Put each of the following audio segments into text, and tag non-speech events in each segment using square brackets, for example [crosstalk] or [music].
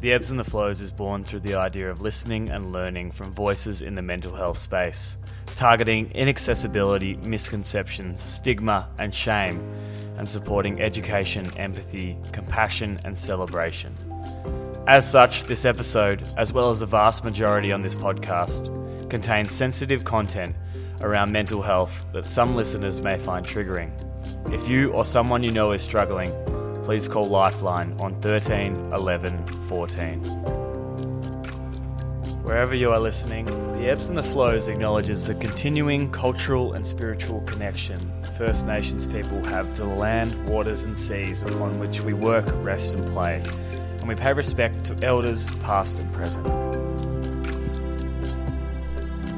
The Ebbs and the Flows is born through the idea of listening and learning from voices in the mental health space, targeting inaccessibility, misconceptions, stigma, and shame, and supporting education, empathy, compassion, and celebration. As such, this episode, as well as the vast majority on this podcast, contains sensitive content around mental health that some listeners may find triggering. If you or someone you know is struggling, please call Lifeline on 13 11 14. Wherever you are listening, the Ebbs and the Flows acknowledges the continuing cultural and spiritual connection First Nations people have to the land, waters, and seas upon which we work, rest, and play, and we pay respect to elders past and present.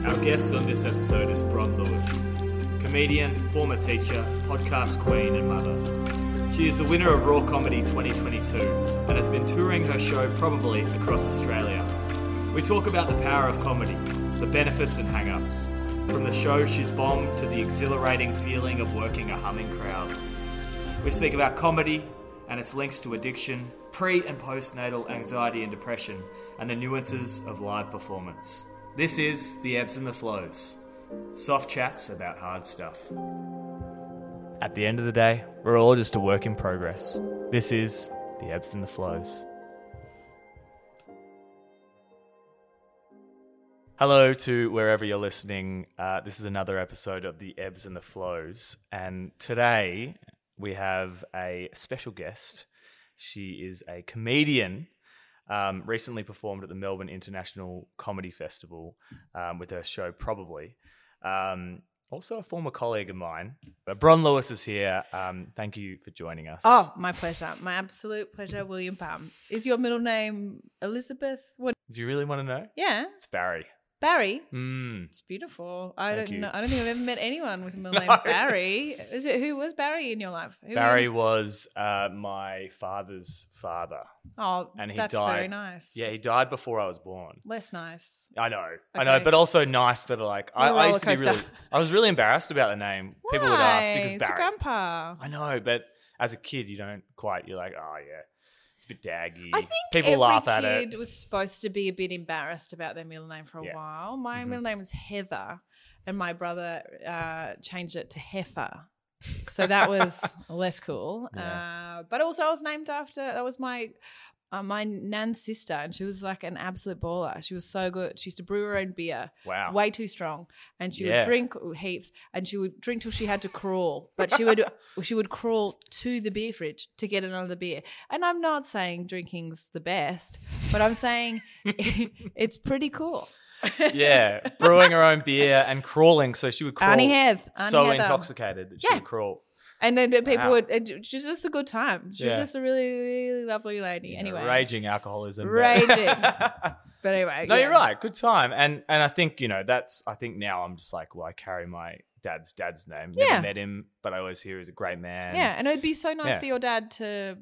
Our guest on this episode is Bron Lewis, comedian, former teacher, podcast queen, and mother. She is the winner of Raw Comedy 2022 and has been touring her show probably across Australia. We talk about the power of comedy, the benefits and hang ups, from the show she's bombed to the exhilarating feeling of working a humming crowd. We speak about comedy and its links to addiction, pre and postnatal anxiety and depression, and the nuances of live performance. This is The Ebbs and the Flows soft chats about hard stuff. At the end of the day, we're all just a work in progress. This is The Ebbs and the Flows. Hello to wherever you're listening. Uh, this is another episode of The Ebbs and the Flows. And today we have a special guest. She is a comedian um, recently performed at the Melbourne International Comedy Festival um, with her show Probably. Um, also, a former colleague of mine. But Bron Lewis is here. Um, thank you for joining us. Oh, my pleasure. My absolute pleasure, William Palm. Is your middle name Elizabeth? What? Do you really want to know? Yeah, It's Barry. Barry. Mm. It's beautiful. I Thank don't you. know. I don't think I've ever met anyone with a middle [laughs] name Barry. Is it who was Barry in your life? Who Barry was uh, my father's father. Oh, and he that's very nice. Yeah, he died before I was born. Less nice. I know, I know, but also nice that are like I, What a I used to be really. I was really embarrassed about the name. People would ask Why? because It's your Barry. grandpa. I know, but as a kid, you don't quite. You're like, oh yeah, it's a bit daggy. I think people every laugh at kid it. was supposed to be a bit embarrassed about their middle name for a Yeah. while. My Mhm. middle name was Heather, and my brother uh, changed it to Heifer. So that was [laughs] less cool. Uh, but also, I was named after that was my uh, my nan's sister, and she was like an absolute baller. She was so good. She used to brew her own beer, Wow. way too strong, and she Yeah. would drink heaps, and she would drink till she had to crawl. But she would [laughs] she would crawl to the beer fridge to get another beer. And I'm not saying drinking's the best, but I'm saying [laughs] [laughs] it's pretty cool. yeah, brewing her own beer and crawling, so she would crawl. Auntie Heath, Auntie so Heather. intoxicated that she Yeah. would crawl. And then people Wow. would. It, she was just a good time. She was Yeah. just a really, really lovely lady. Anyway, raging alcoholism. Raging. [laughs] but anyway, no, yeah. you're right. Good time, and and I think you know that's. I think now I'm just like, well, I carry my dad's dad's name. Never Yeah. met him, but I always hear he's a great man. Yeah, and it would be so nice Yeah. for your dad to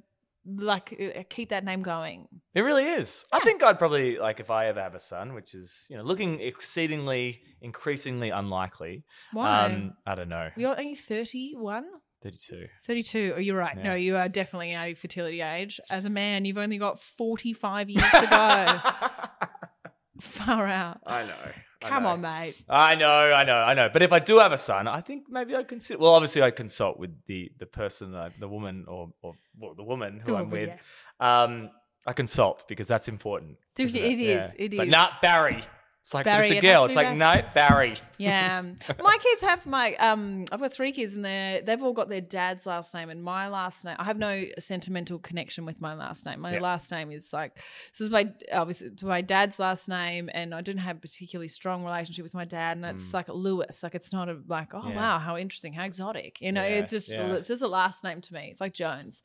like uh, keep that name going. It really is. I think I'd probably like if I ever have a son, which is you know looking exceedingly, increasingly unlikely. Why? Um, I don't know. You're only 31? Thirty-two. 32. 32. Oh, you're right. Yeah. No, you are definitely out of fertility age. As a man, you've only got 45 years to go. [laughs] Far out. I know. I Come know. on, mate. I know, I know, I know. But if I do have a son, I think maybe I'd consider. Well, obviously, I'd consult with the the person, uh, the woman, or or well, the woman who The I'm woman, with. Um, I consult because that's important. It isn't is, Yeah. it it's like is. nah, Barry. It's like Barry, it's a girl. It's like no, Barry. Yeah. [laughs] my kids have my um I've got three kids and they they've all got their dad's last name and my last name I have no sentimental connection with my last name. My Yeah. last name is like this is my obviously it's my dad's last name and I didn't have a particularly strong relationship with my dad and it's like Lewis. Like it's not a like, oh Mm. Yeah. wow, how interesting, how exotic. You know, Yeah, it's just it's just a last name to me. It's like Jones.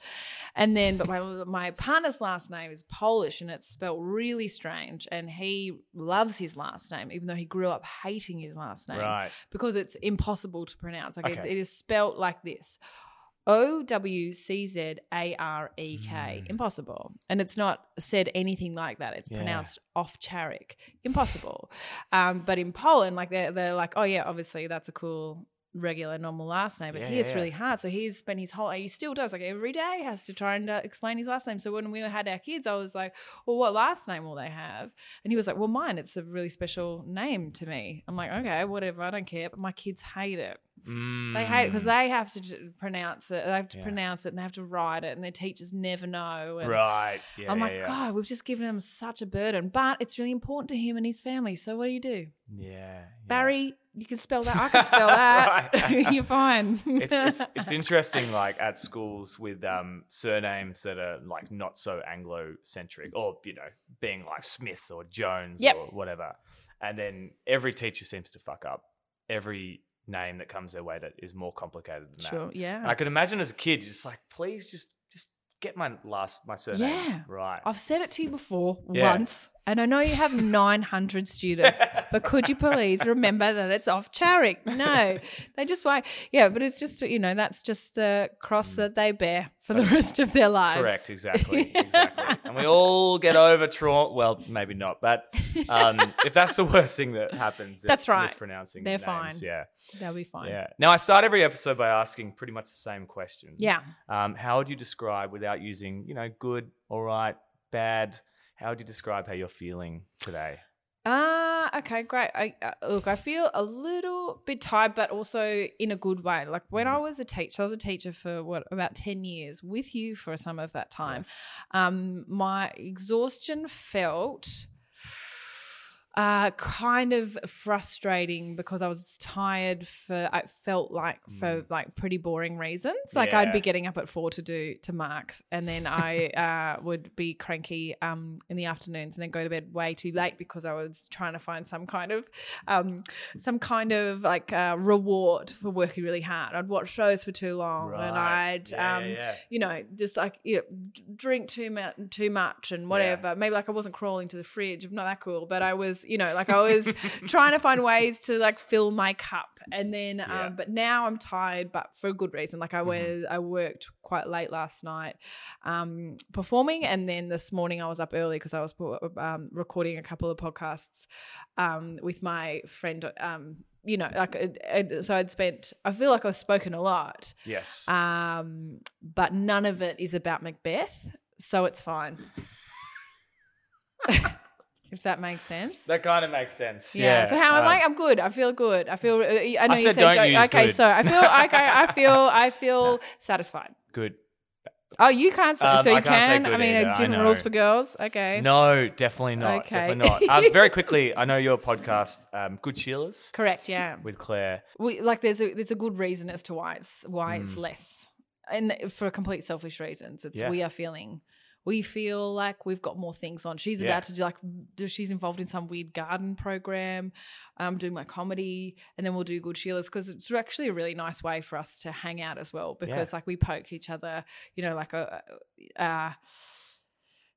And then but my my partner's last name is Polish and it's spelled really strange and he loves his last name even though he grew up hating his last name Right. because it's impossible to pronounce. Like it, Okay. it is spelt like this. O W C Z A R E K. Mm. Impossible. And it's not said anything like that. It's Yeah. pronounced off Charik. Impossible. Um, but in Poland, like they're, they're like, oh yeah, obviously that's a cool regular normal last name, but Yeah, here it's yeah. really hard. So he's spent his whole he still does like every day has to try and uh, explain his last name. So when we had our kids, I was like, "Well, what last name will they have?" And he was like, "Well, mine. It's a really special name to me." I'm like, "Okay, whatever. I don't care." But my kids hate it. They hate it because they have to pronounce it. They have to Mm. Yeah. pronounce it and they have to write it, and their teachers never know. And Right. Yeah. I'm yeah, like, yeah. God, we've just given him such a burden, but it's really important to him and his family. So what do you do, Yeah. Barry? You can spell that. I can spell [laughs] that. [laughs] You're fine. it's, it's [laughs] it's interesting like at schools with um surnames that are like not so anglo centric or you know being like smith or jones Yep. or whatever and then every teacher seems to fuck up every name that comes their way that is more complicated than sure. that Yeah. and i can imagine as a kid you're just like please just just get my last my surname Yeah. right I've said it to you before Yeah. once, and I know you have 900 students, but could you please remember that it's off Charik? No, they just won't. Yeah, but it's just, you know, that's just the cross that they bear for the rest of their lives. Mm. Correct, exactly, [laughs] exactly. And we all get over trauma. Well, maybe not, but um, if that's the worst thing that happens, That's right. Mispronouncing They're names, fine. Yeah, They'll be fine. yeah. Now I start every episode by asking pretty much the same question. Yeah. Um, how would you describe, without using, you know, good, all right, bad? How would you describe how you're feeling today? Ah, okay, great. I uh, look, I feel a little bit tired, but also in a good way. Like when Mm. I was a teacher, I was a teacher for what about ten years with you for some of that time. Yes. Um, my exhaustion felt uh kind of frustrating because I was tired for I felt like for like pretty boring reasons. Like I'd be Mm. Getting up at four to do to mark and then I [laughs] uh would be cranky um in the afternoons and then go to bed way too late because I was trying to find some kind of um some kind of like uh reward for working really hard. I'd watch shows for too long and I'd Yeah, um yeah, yeah. you know, just like you know, drink too much, too much, and whatever. Maybe like I wasn't crawling to the fridge. I'm not that cool, but I was, you know, like I was [laughs] trying to find ways to like fill my cup. And then, Yeah. Mm-hmm. um, but now I'm tired, but for a good reason. Like I was, I worked quite late last night, um, performing, and then this morning I was up early because I was um, recording a couple of podcasts, um, with my friend, um. You know, like it, it, so I'd spent. I feel like I've spoken a lot, Yes. um, but none of it is about Macbeth, so it's fine. [laughs] if that makes sense. that kind of makes sense. Yeah. Yeah. So how am Um, I? I'm good. I feel good. I feel. I know you said said don't okay. good. So I feel. [laughs] Okay. I feel. I feel satisfied. Good. Oh, you can't say. Um, so you I can. I mean, either, uh, I different rules for girls. Okay. No, definitely not. Okay. Definitely not. Uh, [laughs] very quickly, I know your podcast, um, Good Sheilas, Correct. Yeah. with Claire. we like there's a there's a good reason as to why it's why Mm. it's less and for complete selfish reasons it's Yeah. we are feeling we feel like we've got more things on she's Yeah. about to do like she's involved in some weird garden program um doing my comedy and then we'll do good sheilas because it's actually a really nice way for us to hang out as well because like we poke each other you know like a uh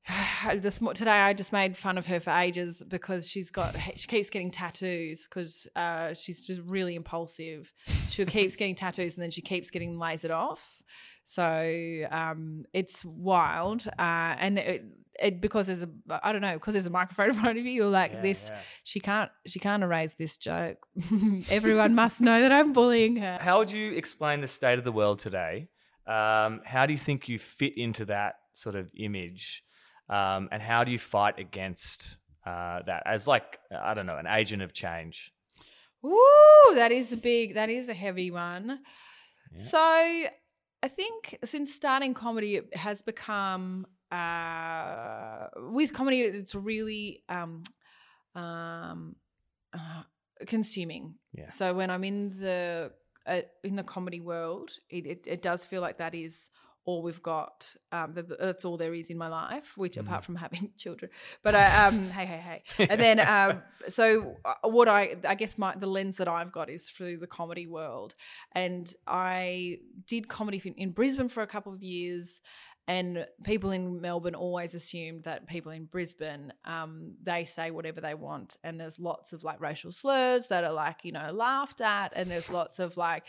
[sighs] this today I just made fun of her for ages because she's got she keeps getting tattoos because uh, she's just really impulsive. She keeps [laughs] getting tattoos and then she keeps getting lasered off. So um, it's wild, uh, and it, it because there's a I don't know because there's a microphone [laughs] in front of you. You're like Yeah, this. yeah. She can't she can't erase this joke. [laughs] Everyone must know that I'm bullying her. How would you explain the state of the world today? Um, how do you think you fit into that sort of image? Um, and how do you fight against uh, that as like I don't know an agent of change? Ooh, that is a big, that is a heavy one. So I think since starting comedy, it has become uh, with comedy, it's really um, um, uh, consuming. Yeah. So when I'm in the uh, in the comedy world, it, it it does feel like that is all we've got. Um, that, that's all there is in my life, which apart from [laughs] having children. But I, um, hey, hey, hey, [laughs] and then um, so uh, what I I guess my the lens that I've got is through the comedy world, and I did comedy in, in Brisbane for a couple of years. And people in Melbourne always assumed that people in Brisbane, um, they say whatever they want, and there's lots of like racial slurs that are like you know laughed at, and there's lots of like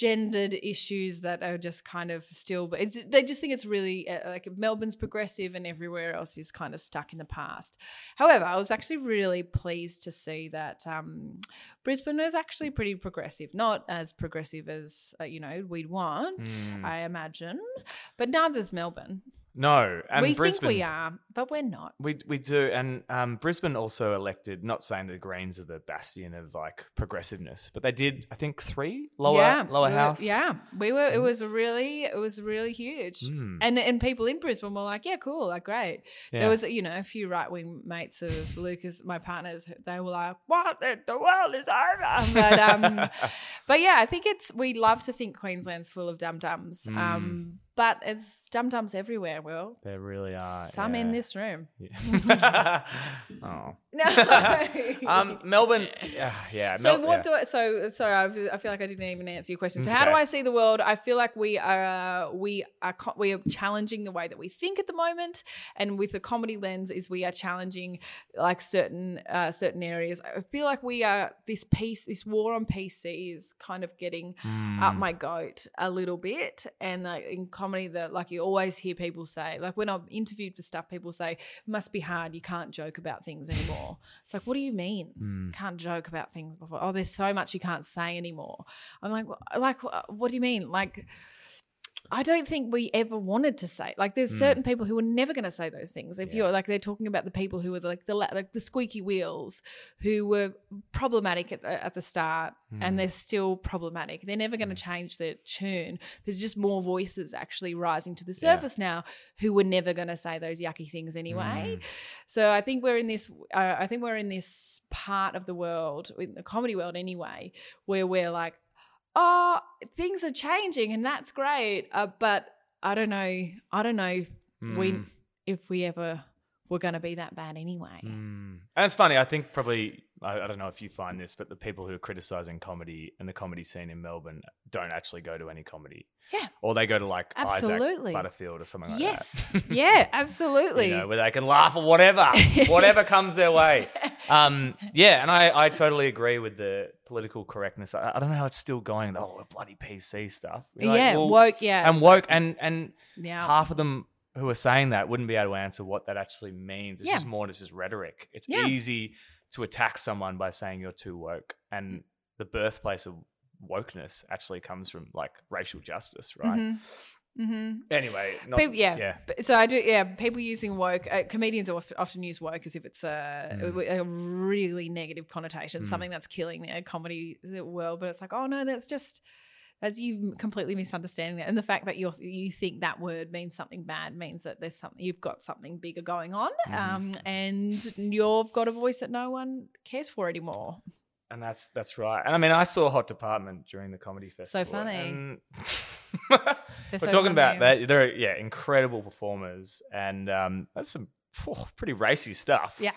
gendered issues that are just kind of still but it's, they just think it's really uh, like melbourne's progressive and everywhere else is kind of stuck in the past however i was actually really pleased to see that um, brisbane is actually pretty progressive not as progressive as uh, you know we'd want Mm. i imagine but neither's melbourne No, and we Brisbane. think we are but we're not We we do, and um, Brisbane also elected. Not saying the Greens are the bastion of like progressiveness, but they did. I think three lower yeah, lower we were- house. yeah, we were. It was really, it was really huge, Mm. and and people in Brisbane were like, "Yeah, cool, like great." Yeah. There was, you know, a few right wing mates of Lucas, my partners. They were like, "What? The the world is over." [laughs] But um, but yeah, I think it's. We love to think Queensland's full of dum dums. Mm. Um, but it's dum dums everywhere. Will There really are some in this room? Yeah. [laughs] [laughs] oh. [laughs] No. Um, Melbourne. [laughs] Yeah, yeah. So Mel- what yeah. do I? So sorry, I, I feel like I didn't even answer your question. So It's how do. I see the world? I feel like we are we are we are challenging the way that we think at the moment, and with the comedy lens, is we are challenging like certain uh, certain areas. I feel like we are this piece, this war on PC is kind of getting Hmm. up my goat a little bit. And like in comedy, that like you always hear people say, like when I'm interviewed for stuff, people say must be hard. You can't joke about things anymore. It's like, what do you mean? Hmm. Can't joke about things before? Oh, there's so much you can't say anymore. I'm like, like, what do you mean? Like. I don't think we ever wanted to say like there's certain people who are never going to say those things. If Yeah. you're like they're talking about the people who were like the like the squeaky wheels who were problematic at the, at the start and they're still problematic. They're never going to change their tune. There's just more voices actually rising to the Yeah. surface now who were never going to say those yucky things Mm. anyway. So I think we're in this. Uh, I think we're in this part of the world, in the comedy world anyway, where we're like, oh, things are changing and that's great, uh, but I don't know. I don't know if we Mm. if we ever were going to be that bad anyway. Mm. And it's funny. I think probably I, I don't know if you find this, but the people who are criticizing comedy and the comedy scene in Melbourne don't actually go to any comedy. Yeah. Or they go to like Absolutely. Isaac Butterfield or something like Yes. that. Yes. [laughs] yeah. Absolutely. you know, where they can laugh or whatever, [laughs] whatever comes their way. [laughs] Um, yeah, and I, I totally agree with the political correctness. I, I don't know how it's still going. Oh, bloody PC stuff. Like, yeah. well, woke. Yeah. and woke, and and yeah. half of them who are saying that wouldn't be able to answer what that actually means. It's Yeah. just more just as rhetoric. It's Yeah. easy to attack someone by saying you're too woke, and the birthplace of wokeness actually comes from like racial justice, right? Mm-hmm. Anyway, not, People, yeah. yeah, So I do, yeah. People using woke, uh, comedians often use woke as if it's a, Mm. a really negative connotation, something that's killing the comedy world. But it's like, oh no, that's just as you completely misunderstanding that, and the fact that you you think that word means something bad means that there's something you've got something bigger going on, Mm-hmm. um, and you've got a voice that no one cares for anymore. and that's that's right. And I mean, I saw Hot Department during the comedy festival. So funny. [laughs] We're so talking about that. They're yeah, incredible performers, and um, that's some pretty racy stuff. Yeah,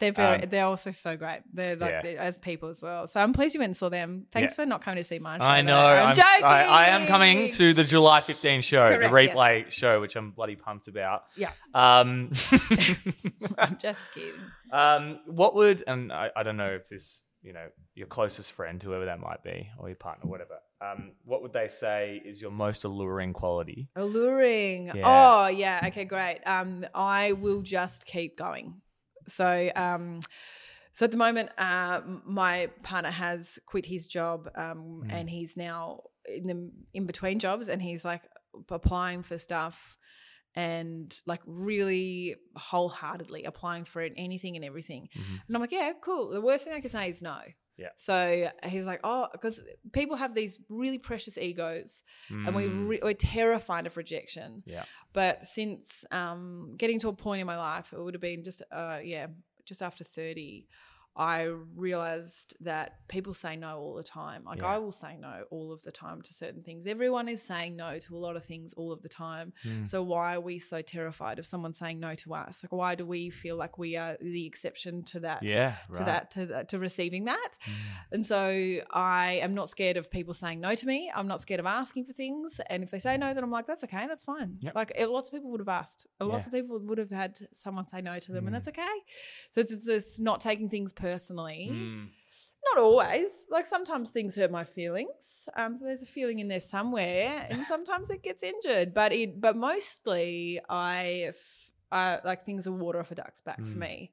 they're very. Um, they're also so great. They're like Yeah. they're- as people as well. So I'm pleased you went and saw them. Thanks Yeah. for not coming to see mine. I know. I'm, s- joking. I, I am coming to the July 15 show, Correct, the yes. replay show, which I'm bloody pumped about. Yeah. Um, [laughs] I'm just kidding. um, what would, and I, I don't know if this, you know, your closest friend, whoever that might be, or your partner, whatever, um, what would they say is your most alluring quality? Alluring. Yeah. Oh yeah. Okay. Great. Um, I will just keep going. So um. So at the moment, uh, my partner has quit his job, um, Mm. and he's now in the in between jobs, and he's like applying for stuff, and like really wholeheartedly applying for it, anything and everything. Mhm. And I'm like, yeah, cool. The worst thing I can say is no. Yeah. So he's like, oh, because people have these really precious egos, and we Mm, re- we're terrified of rejection. Yeah. But since um, getting to a point in my life, it would have been just uh, yeah, just after thirty, I realized that people say no all the time. Like Yeah. I will say no all of the time to certain things. Everyone is saying no to a lot of things all of the time. mm. So why are we so terrified of someone saying no to us? Like why do we feel like we are the exception to that? yeah, To right. that, to that, to receiving that, Mm. and so I am not scared of people saying no to me. I'm not scared of asking for things, and if they say no, then I'm like, that's okay, that's fine. Yep. Like lots of people would have asked, lots Yeah. of people would have had someone say no to them, Mm. and that's okay. So it's, it's, it's not taking things personally. Mm. Not always. Like sometimes things hurt my feelings. Um, so there's a feeling in there somewhere, and sometimes it gets injured. But it, but mostly I, f- I like things are water off a duck's back for Mm. me,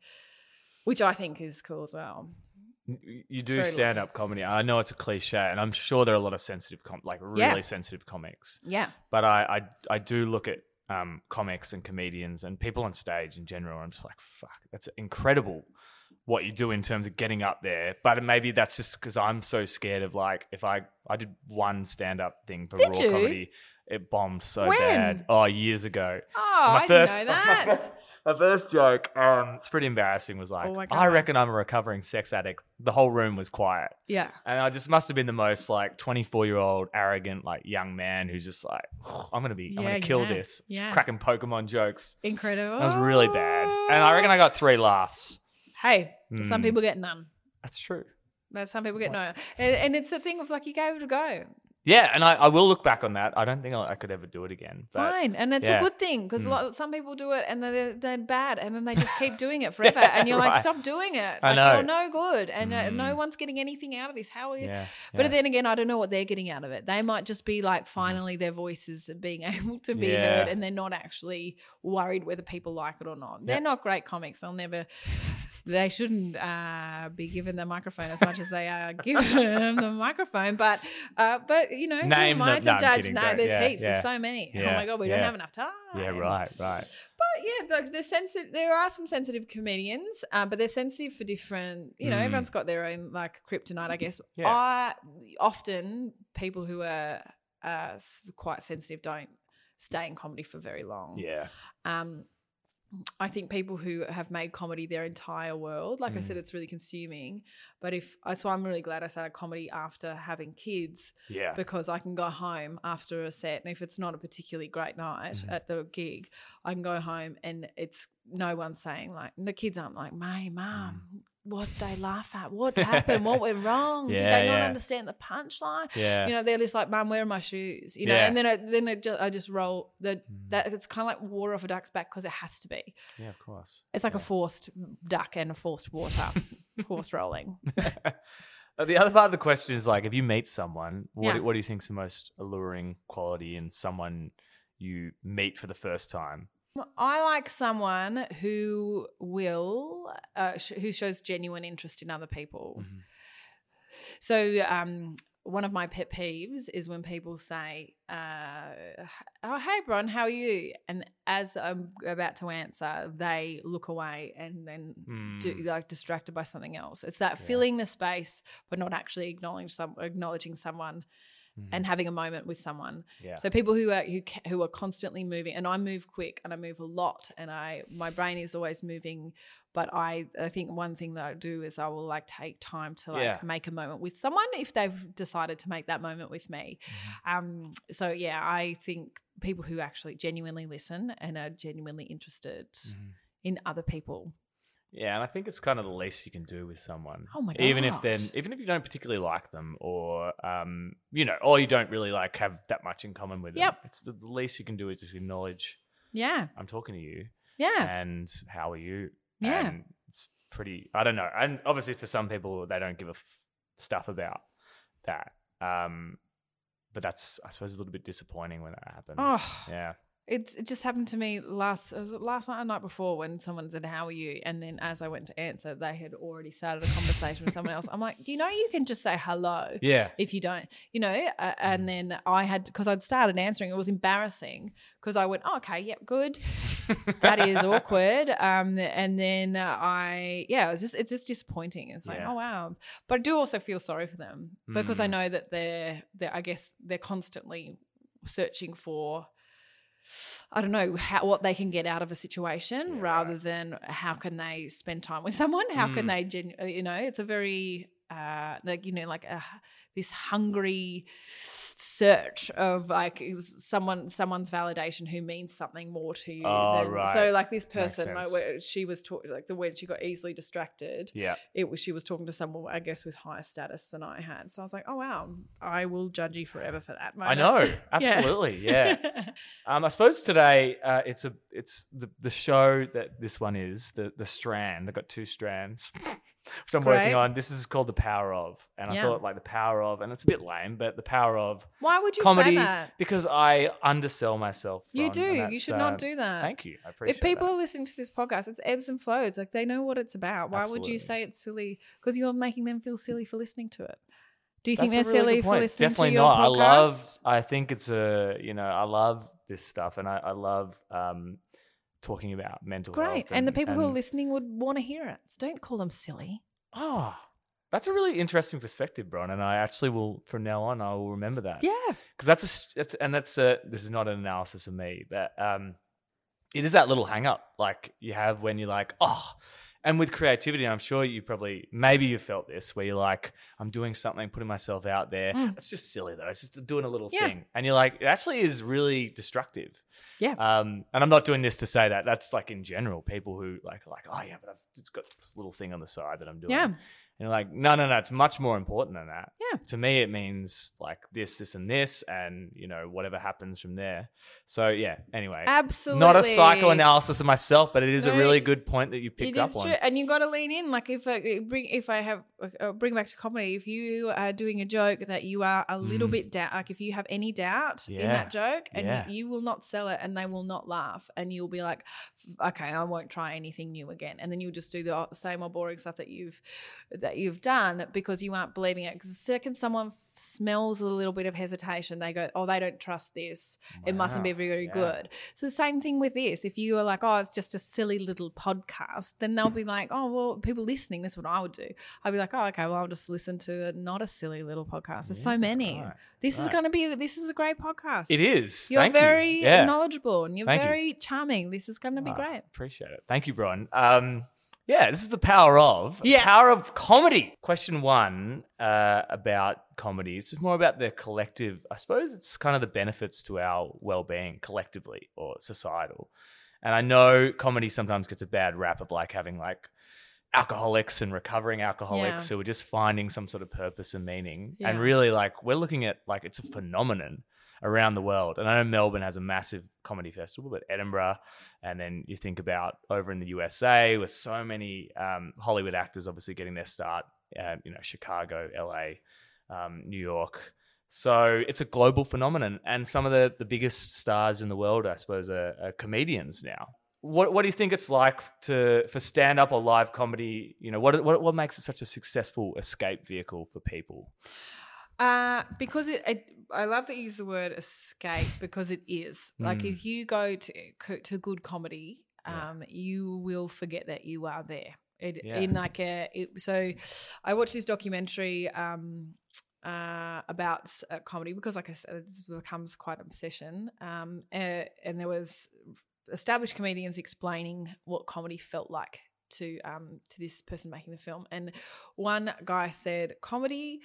which I think is cool as well. You do stand up comedy. I know it's a cliche, and I'm sure there are a lot of sensitive, com- like really Yeah. sensitive comics. Yeah, But I, I, I do look at um, comics and comedians and people on stage in general. I'm just like, fuck, that's incredible what you do in terms of getting up there. But maybe that's just because I'm so scared of like, if I, I did one stand up thing for Did raw you? comedy, it bombed so When? bad. Oh, years ago. Oh, my I first, know [laughs] my that. first- my first joke, um, it's pretty embarrassing, was like, Oh I reckon I'm a recovering sex addict. The whole room was quiet. yeah. And I just must have been the most like 24 year old arrogant like young man who's just like, I'm gonna be, I'm gonna kill yeah, this, yeah. cracking Pokemon jokes. Incredible. That was really bad, and I reckon I got three laughs. Hey, Mm. some people get none. That's true. But some people get no, and, and it's a thing of like you gave it a go. Yeah, and I, I will look back on that. I don't think I, I could ever do it again. Fine, and it's yeah. a good thing because Mm. some people do it and they're, they're bad, and then they just keep [laughs] doing it forever, and you're like, stop doing it. I Like, know. You're no good, and uh, no Mm. one's getting anything out of this. How are you? yeah, But yeah. then again, I don't know what they're getting out of it. They might just be like, finally, their voices are being [laughs] able to be Yeah. heard, and they're not actually worried whether people like it or not. They're not great comics. They'll never. They shouldn't uh, be given the microphone as much as they are [laughs] given the microphone, but uh, but you know, who Name am I to no, judge? kidding, no, there's yeah, heaps. yeah. There's so many. oh my god, we don't have enough time. yeah, right, right. But yeah, the, the sensitive. There are some sensitive comedians, uh, but they're sensitive for different. You know, Mm. everyone's got their own like kryptonite, I guess. Yeah. I often people who are uh, quite sensitive don't stay in comedy for very long. Yeah, Um, I think people who have made comedy their entire world, like I Mm. said, it's really consuming. But if that's why I'm really glad I started comedy after having kids yeah, because I can go home after a set, and if it's not a particularly great night Mhm. at the gig, I can go home and it's no one saying like the kids aren't like, "My mum, what they laugh at? What [laughs] happened? what went wrong? Did they not yeah. understand the punchline?" yeah. You know, they're just like, "Mum, where are my shoes?" You know, Yeah. and then it, then it just, I just roll the Mm. that it's kind of like water off a duck's back because it has to be. yeah, of course. It's like a forced duck and a forced water, [laughs] forced rolling. [laughs] Uh, the other part of the question is like, if you meet someone, what, Yeah. do, what do you think's the most alluring quality in someone you meet for the first time? I like someone who will, uh, sh- who shows genuine interest in other people. Mhm. So, um, one of my pet peeves is when people say, uh, "Oh, hey, Bron, how are you?" And as I'm about to answer, they look away and then do, Mm. like distracted by something else. It's that Yeah. filling the space but not actually acknowledging some acknowledging someone Mhm. and having a moment with someone. yeah, So people who are who who are constantly moving, and I move quick and I move a lot, and I my brain is always moving. But I I think one thing that I do is I will like take time to like Yeah. make a moment with someone if they've decided to make that moment with me. Mm-hmm. Um. So yeah, I think people who actually genuinely listen and are genuinely interested Mhm. in other people. Yeah, and I think it's kind of the least you can do with someone. Oh my god! Even if then, even if you don't particularly like them, or um, you know, or you don't really like have that much in common with them. Yep. It's the, the least you can do is just acknowledge Yeah. I'm talking to you, Yeah. and how are you? Yeah. And it's pretty. I don't know. And obviously, for some people, they don't give a f- stuff about that. Um, but that's I suppose a little bit disappointing when that happens. Oh. Yeah. It's it just happened to me last was it last night or night before when someone said how are you and then as I went to answer they had already started a conversation with someone else. I'm like, do you know you can just say hello Yeah. if you don't, you know? Uh, and then I had because I'd started answering, it was embarrassing because I went, oh, okay, yep, good. that is awkward. [laughs] Um, and then I yeah, it was just it's just disappointing. It's like Yeah. oh wow, but I do also feel sorry for them because I Mm. know that they're they're I guess they're constantly searching for. I don't know how what they can get out of a situation Yeah, rather right. than how can they spend time with someone. How can Mm. they, genu- you know, it's a very uh, like you know like a, this hungry search of like is someone someone's validation who means something more to you. Oh, than, right. So like this person, like, she was talking like the when she got easily distracted, Yeah. it was she was talking to someone I guess with higher status than I had. So I was like, oh wow, I will judge you forever for that. Moment. I know. [laughs] Yeah. Absolutely. Yeah. [laughs] Um, I suppose today uh, it's a it's the, the show that this one is the the strand. I got two strands. [laughs] which I'm working on. This is called The Power of. And I thought, like, The Power of, and it's a bit lame, but The Power of Why would you comedy say that? because I undersell myself. You Bron, do. You should uh, not do that. Thank you. I appreciate it. If people that. are listening to this podcast, it's ebbs and flows. Like they know what it's about. Why would you say it's silly? Because you're making them feel silly for listening to it. Do you That's think they're really silly for listening Definitely to your podcast? Definitely not. podcast? I love. I think it's a. You know, I love this stuff, and I, I love um, talking about mental health. Great. And, the people who are listening would want to hear it. So don't call them silly. Oh, that's a really interesting perspective, Bron. And I actually will, from now on, I will remember that. Yeah. because that's a, that's and that's a this is not an analysis of me, but um, it is that little hang up like you have when you're like, oh, and with creativity, I'm sure you probably maybe you felt this where you're like, I'm doing something, putting myself out there. Mm. It's just silly though. It's just doing a little Yeah. thing, and you're like, it actually is really destructive. Yeah. Um, and I'm not doing this to say that. That's like in general, people who like like, oh yeah, but I've just got this little thing on the side that I'm doing. Yeah. And you're like, no, no, no, it's much more important than that. Yeah. To me, it means like this, this, and this, and you know, whatever happens from there. So yeah, anyway. Absolutely. Not a psychoanalysis of myself, but it is a really good point that you picked up true, on. and you got to lean in. Like if I bring, if I have uh, bring back to comedy, if you are doing a joke that you are a little Mm. bit doubt, like if you have any doubt in that joke, and Yeah. you, you will not sell it, and they will not laugh, and you'll be like, okay, I won't try anything new again, and then you'll just do the same old boring stuff that you've that you've done because you aren't believing it. Because the second someone f- smells a little bit of hesitation, they go, oh, they don't trust this. It mustn't be Wow. very Yeah. good. So the same thing with this. If you are like, oh, it's just a silly little podcast, then they'll be like, oh, well, people listening, that's what I would do. I'd be like, oh, okay, well, I'll just listen to a, not a silly little podcast. There's so many. right, This is going to be. This is a great podcast. It is. You're Thank you. very Yeah. knowledgeable and you're Thank you. very charming. This is going to be Ah, great. Appreciate it. Thank you, Bron. Um, yeah, this is the power of Yeah. power of comedy. Question one uh, about comedy. It's just more about the collective. I suppose it's kind of the benefits to our well-being collectively or societal. And I know comedy sometimes gets a bad rap of like having like alcoholics and recovering alcoholics Yeah. who are just finding some sort of purpose and meaning. And really, like we're looking at like it's a phenomenon around the world. And I know Melbourne has a massive comedy festival, but Edinburgh, and then you think about over in the USA with so many um, Hollywood actors obviously getting their start, uh, you know, Chicago, LA, um, New York. So it's a global phenomenon, and some of the, the biggest stars in the world, I suppose, are, are comedians now. What, what do you think it's like to for stand up or live comedy? You know, what, what what makes it such a successful escape vehicle for people? Uh, because it, it, I love that you use the word escape because it is. Like Mm. if you go to to good comedy, Yeah. um, you will forget that you are there. It, Yeah. In like a it, so, I watched this documentary um, uh, about uh, comedy because, like I said, it becomes quite an obsession. Um, uh, and there was established comedians explaining what comedy felt like to um to this person making the film, and one guy said comedy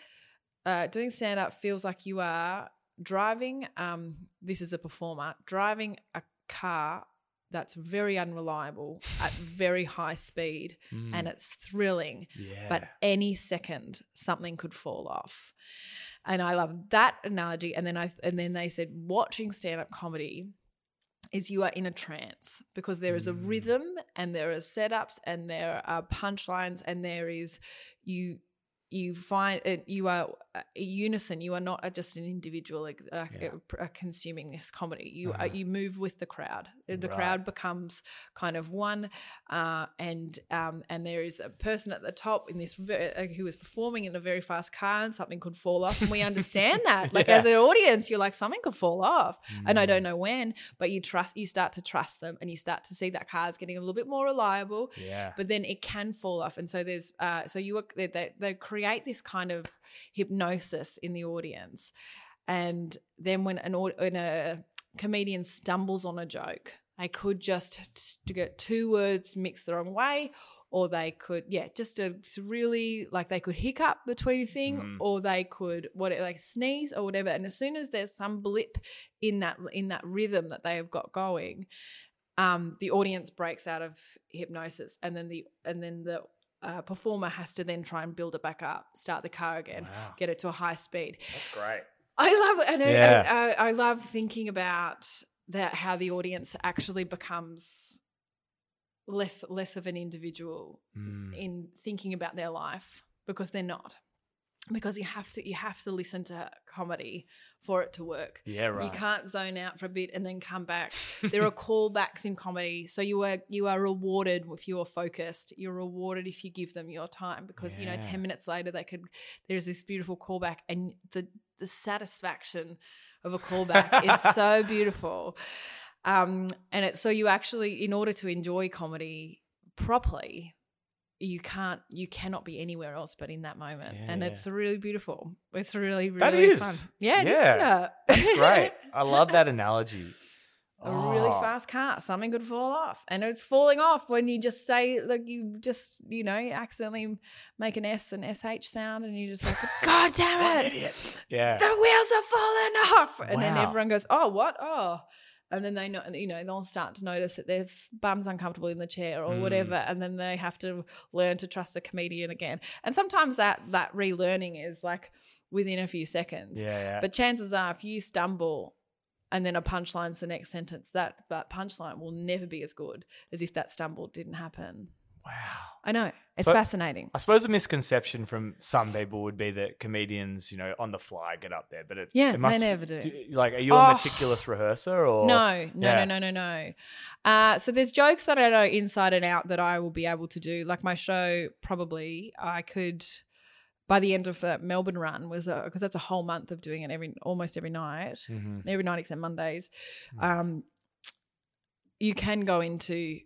uh, doing stand up feels like you are driving. Um, this is a performer driving a car that's very unreliable [laughs] at very high speed, and it's thrilling. yeah, But any second, something could fall off. And I love that analogy. And then I and then they said watching stand up comedy is you are in a trance because there is a Mm. rhythm and there are setups and there are punchlines and there is you you find it, you are uh, unison. You are not a- just an individual uh, Yeah. uh, consuming this comedy. You Uh-huh. uh, you move with the crowd. The Right. crowd becomes kind of one, uh, and um, and there is a person at the top in this uh, who is performing in a very fast car, and something could fall off, and we understand [laughs] that. Like Yeah. as an audience, you're like something could fall off, and I Mm. don't know when, but you trust. You start to trust them, and you start to see that car is getting a little bit more reliable yeah, but then it can fall off and so there's uh so you they, they, they create this kind of hypnosis in the audience and then when an when a comedian stumbles on a joke they could just to get two words mixed the wrong way or they could yeah just to really like they could hiccup between a thing Mhm. or they could what like sneeze or whatever and as soon as there's some blip in that in that rhythm that they have got going um, the audience breaks out of hypnosis, and then the and then the uh, performer has to then try and build it back up, start the car again, Wow. get it to a high speed. that's great. I love and I- Yeah. I, I love thinking about that how the audience actually becomes less less of an individual Mm. in thinking about their life because they're not. Because you have to you have to listen to comedy for it to work. Yeah, right. You can't zone out for a bit and then come back. [laughs] there are callbacks in comedy, so you are you are rewarded if you are focused. You're rewarded if you give them your time because you know ten minutes later they could. There's this beautiful callback, and the the satisfaction of a callback is [laughs] so beautiful. Um, and it's so you actually, in order to enjoy comedy properly, you can't you cannot be anywhere else but in that moment and it's really beautiful it's really really That is. fun yeah, it is, Yeah. isn't it? That's great. I love that [laughs] analogy. a really Oh. fast car something could fall off and it's falling off when you just say like you just you know accidentally make an s and sh sound and you just like [laughs] god damn it. Yeah. the wheels are falling off and then everyone goes oh what oh and then they know you know they'll start to notice that their bum's uncomfortable in the chair or Mm. whatever and then they have to learn to trust the comedian again and sometimes that that relearning is like within a few seconds Yeah, yeah. but chances are if you stumble and then a punchline's the next sentence that that punchline will never be as good as if that stumble didn't happen wow. i know it's So- fascinating I suppose a misconception from some people would be that comedians, you know, on the fly get up there, but it, Yeah, it must, they never do. Like, are you a Oh. meticulous rehearser or No, no, Yeah. no, no, no, no. Uh, so there's jokes that I know inside and out that I will be able to do. Like my show, probably I could by the end of the Melbourne run was because that's a whole month of doing it every almost every night, Mhm. every night except Mondays. Mm. Um, you can go into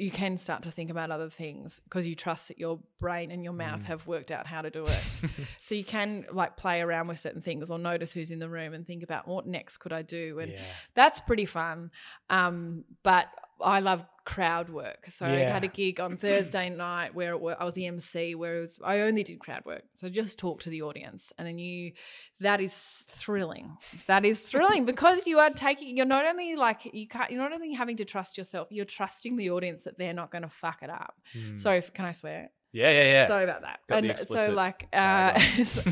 you can start to think about other things because you trust that your brain and your mouth Mm. have worked out how to do it. [laughs] so you can like play around with certain things or notice who's in the room and think about what next could I do and yeah. that's pretty fun. Um, but I love crowd work. So I Yeah. had a gig on Thursday night where it wa- I was the MC, where it was, I only did crowd work. So just talk to the audience, and then you, that is thrilling. That is thrilling [laughs] because you are taking. You're not only like you can't. You're not only having to trust yourself. You're trusting the audience that they're not going to fuck it up. Mm. Sorry, can I swear? Yeah, yeah, yeah. Sorry about that. Got and so, like, uh, [laughs]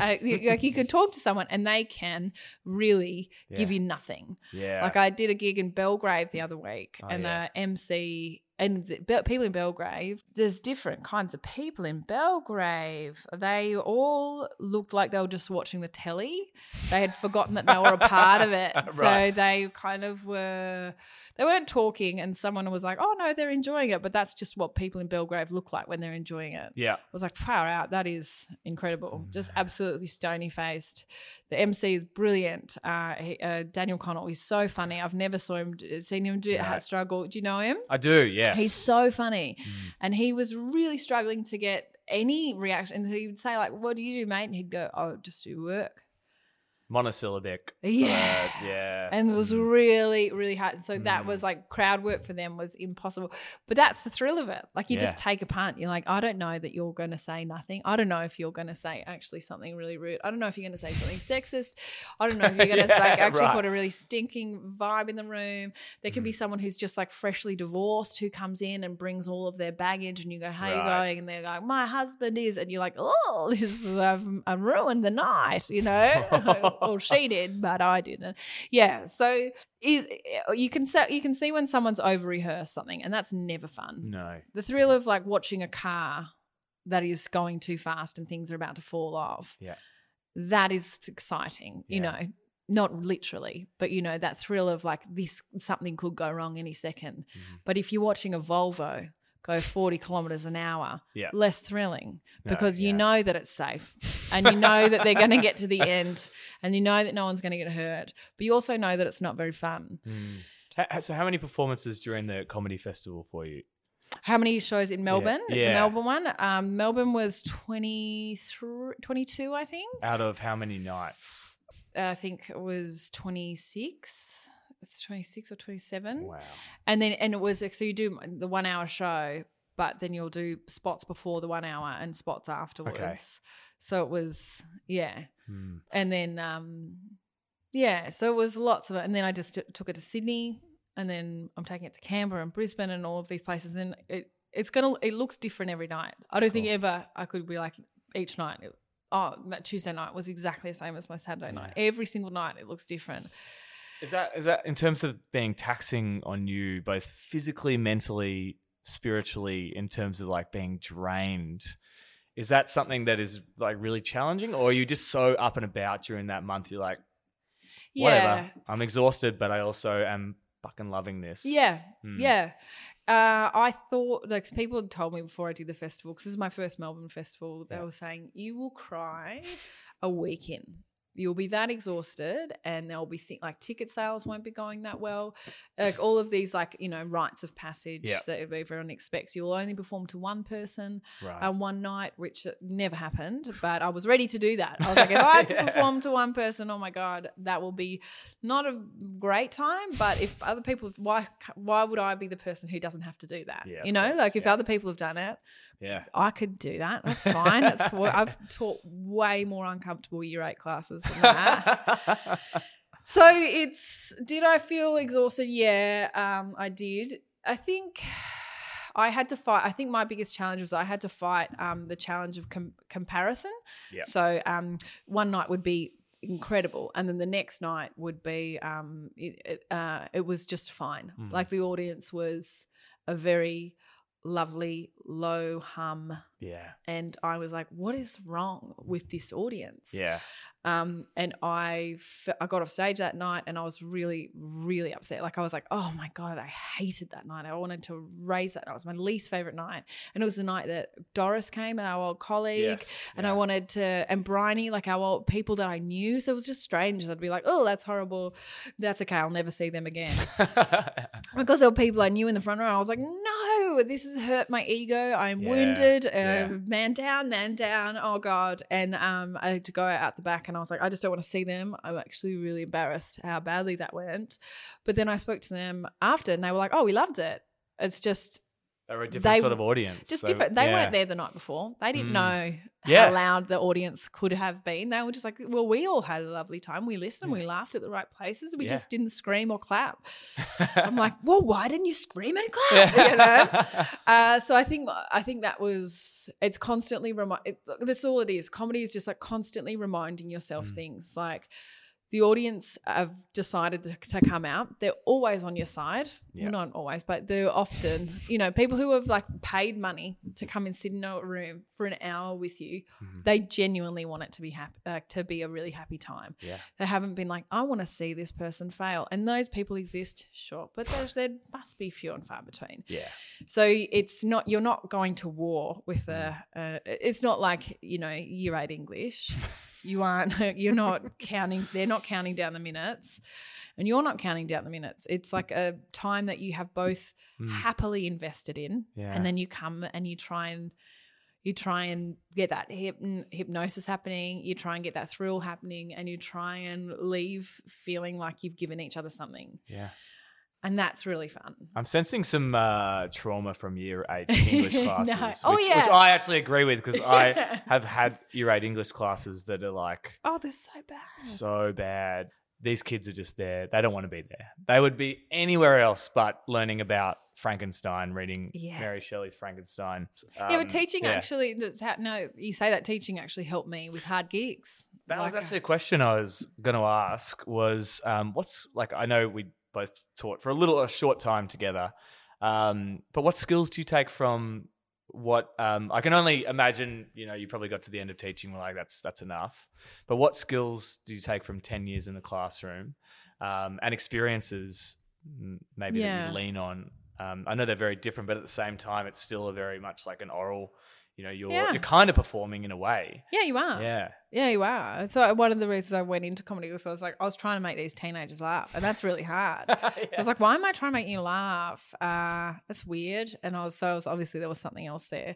uh, like you could talk to someone and they can really give you nothing. yeah. Like I did a gig in Belgrave the other week, Oh, and yeah. the MC and the people in Belgrave. There's different kinds of people in Belgrave. They all looked like they were just watching the telly. They had forgotten that they were a part of it, [laughs] so they kind of were. They weren't talking, and someone was like, "Oh no, they're enjoying it," but that's just what people in Belgrave look like when they're enjoying it. yeah. I was like, far out. That is incredible. Just absolutely stony faced. The MC is brilliant. Uh, he, uh, Daniel Connell is so funny. I've never saw him seen him do Right. struggle. Do you know him? I do, yes. He's so funny, Mm. and he was really struggling to get any reaction. And he would say like, "What do you do, mate?" And he'd go, "Oh, just do work." Monosyllabic. so, Yeah. yeah. and it was Mm. really really hard and so that Mm. was like crowd work for them was impossible but that's the thrill of it like you just take a punt you're like i don't know that you're going to say nothing i don't know if you're going to say actually something really rude i don't know if you're going to say something sexist i don't know if you're going [laughs] to Yeah, like actually right. put a really stinking vibe in the room there can be Mm. someone who's just like freshly divorced who comes in and brings all of their baggage and you go how you Right. going and they're like my husband is and you're like oh this is I've, I've ruined the night you know [laughs] [laughs] well [laughs] she did but I didn't yeah so is, you can se- you can see when someone's over rehearsed something and that's never fun no. the thrill of like watching a car that is going too fast and things are about to fall off Yeah. that is exciting you Yeah. know not literally but you know that thrill of like this something could go wrong any 2nd Mhm. but if you're watching a volvo go 40 kilometers an hour Yeah. less thrilling No, because you yeah. know that it's safe and you know that they're going to get to the [laughs] end and you know that no one's going to get hurt but you also know that it's not very fun Mm. So, how many performances during the comedy festival for you? how many shows in melbourne Yeah. the melbourne one um, melbourne was 23 22 i think Out of how many nights? i think it was 26 it's 26 or 27 Wow. and then and it was so you do the one hour show but then you'll do spots before the one hour and spots afterwards. Okay. so it was yeah. Mm. and then um yeah so it was lots of it and then i just t- took it to sydney and then i'm taking it to canberra and brisbane and all of these places and it it's gonna it looks different every night. I don't think ever i could be like each night it- oh that tuesday night was exactly the same as my saturday night. Every single night it looks different Is that is that in terms of being taxing on you both physically, mentally, spiritually in terms of like being drained. Is that something that is like really challenging, or are you just so up and about during that month? You're like, whatever, I'm exhausted, but I also am fucking loving this. Yeah, Mm. yeah. Uh, I thought like people had told me before I did the festival because this is my first Melbourne festival. They Yeah. were saying you will cry a week in. You'll be that exhausted, and there'll be th- like ticket sales won't be going that well. Like all of these, like you know, rites of passage Yeah. that everyone expects. You'll only perform to one person Right. um, one night, which never happened, but I was ready to do that. I was like, if I have to Yeah. [laughs] perform to one person, oh my god, that will be not a great time. But if other people, why why would I be the person who doesn't have to do that? Yeah, you know, like if yeah. other people have done it, yeah. I could do that. That's fine. That's what I've taught way more uncomfortable year eight classes [laughs] So it's did I feel exhausted? Yeah, um, I did. I think I had to fight. I think my biggest challenge was I had to fight um, the challenge of com- comparison. Yeah. So um, one night would be incredible, and then the next night would be um, it, uh, it was just fine. Mhm. Like the audience was a very lovely low hum yeah. and i was like what is wrong with this audience Yeah. um, and I, I got off stage that night and I was really, really upset. Like I was like, oh my god, I hated that night. I wanted to raise that. It was my least favorite night, and it was the night that Doris came, and our old colleague, Yes. and I wanted to, and Bryony, like our old people that I knew. So it was just strange. I'd be like, oh, that's horrible. That's okay. I'll never see them again. [laughs] because there were people I knew in the front row. I was like, no, this has hurt my ego. I'm Yeah, wounded. Yeah. Man down, man down. Oh God. And um, I had to go out the back, and I was like, I just don't want to see them. I'm actually really embarrassed how badly that went. But then I spoke to them after, and they were like, oh, we loved it. It's just they were a different They- sort of audience. just so- different. They yeah. weren't there the night before. They didn't Mm. know Yeah. how loud the audience could have been. They were just like, well, we all had a lovely time. We listened, we laughed at the right places. We Yeah. just didn't scream or clap. [laughs] I'm like, well, why didn't you scream and clap? [laughs] You know? [laughs] Uh, so I think I think that was it's constantly remind. It, that's all it is. Comedy is just like constantly reminding yourself Mm. things. Like the audience have decided to, to come out. They're always on your side. Yeah. Well, not always, but they're often. You know, people who have like paid money to come and sit in a room for an hour with you. Mhm. They genuinely want it to be happy, uh, to be a really happy time. Yeah. They haven't been like, I want to see this person fail, and those people exist, sure, but there's, there must be few and far between. Yeah. So it's not you're not going to war with a. a it's not like you know year eight English. [laughs] You aren't. [laughs] You're not counting. They're not counting down the minutes, and you're not counting down the minutes. It's like a time that you have both Mm. happily invested in, Yeah. and then you come and you try and you try and get that hypn- hypnosis happening. You try and get that thrill happening, and you try and leave feeling like you've given each other something, Yeah. And that's really fun. I'm sensing some uh, trauma from year eight [laughs] English No. classes, Oh, which, yeah. which I actually agree with because I [laughs] have had year eight English classes that are like Oh, they're so bad. so bad. These kids are just there. They don't want to be there. They would be anywhere else but learning about Frankenstein, reading Yeah. Mary Shelley's Frankenstein. yeah, Um, but teaching yeah. actually, that's how, no, you say that teaching actually helped me with hard gigs. That was actually a question I was going to ask. Was um, what's like? I know we both taught for a little, a short time together, um, but what skills do you take from what? Um, I can only imagine. You know, you probably got to the end of teaching. We're like, that's that's enough. But what skills do you take from ten years in the classroom um, and experiences maybe that you lean on? Um, I know they're very different, but at the same time, it's still a very much like an oral. You know, you're Yeah. you're kind of performing in a way. yeah, you are. Yeah. Yeah, you are. So one of the reasons I went into comedy was I was like, I was trying to make these teenagers laugh, and that's really hard. [laughs] So I was like, why am I trying to make you laugh? Uh, that's weird. And I was so I was obviously there was something else there.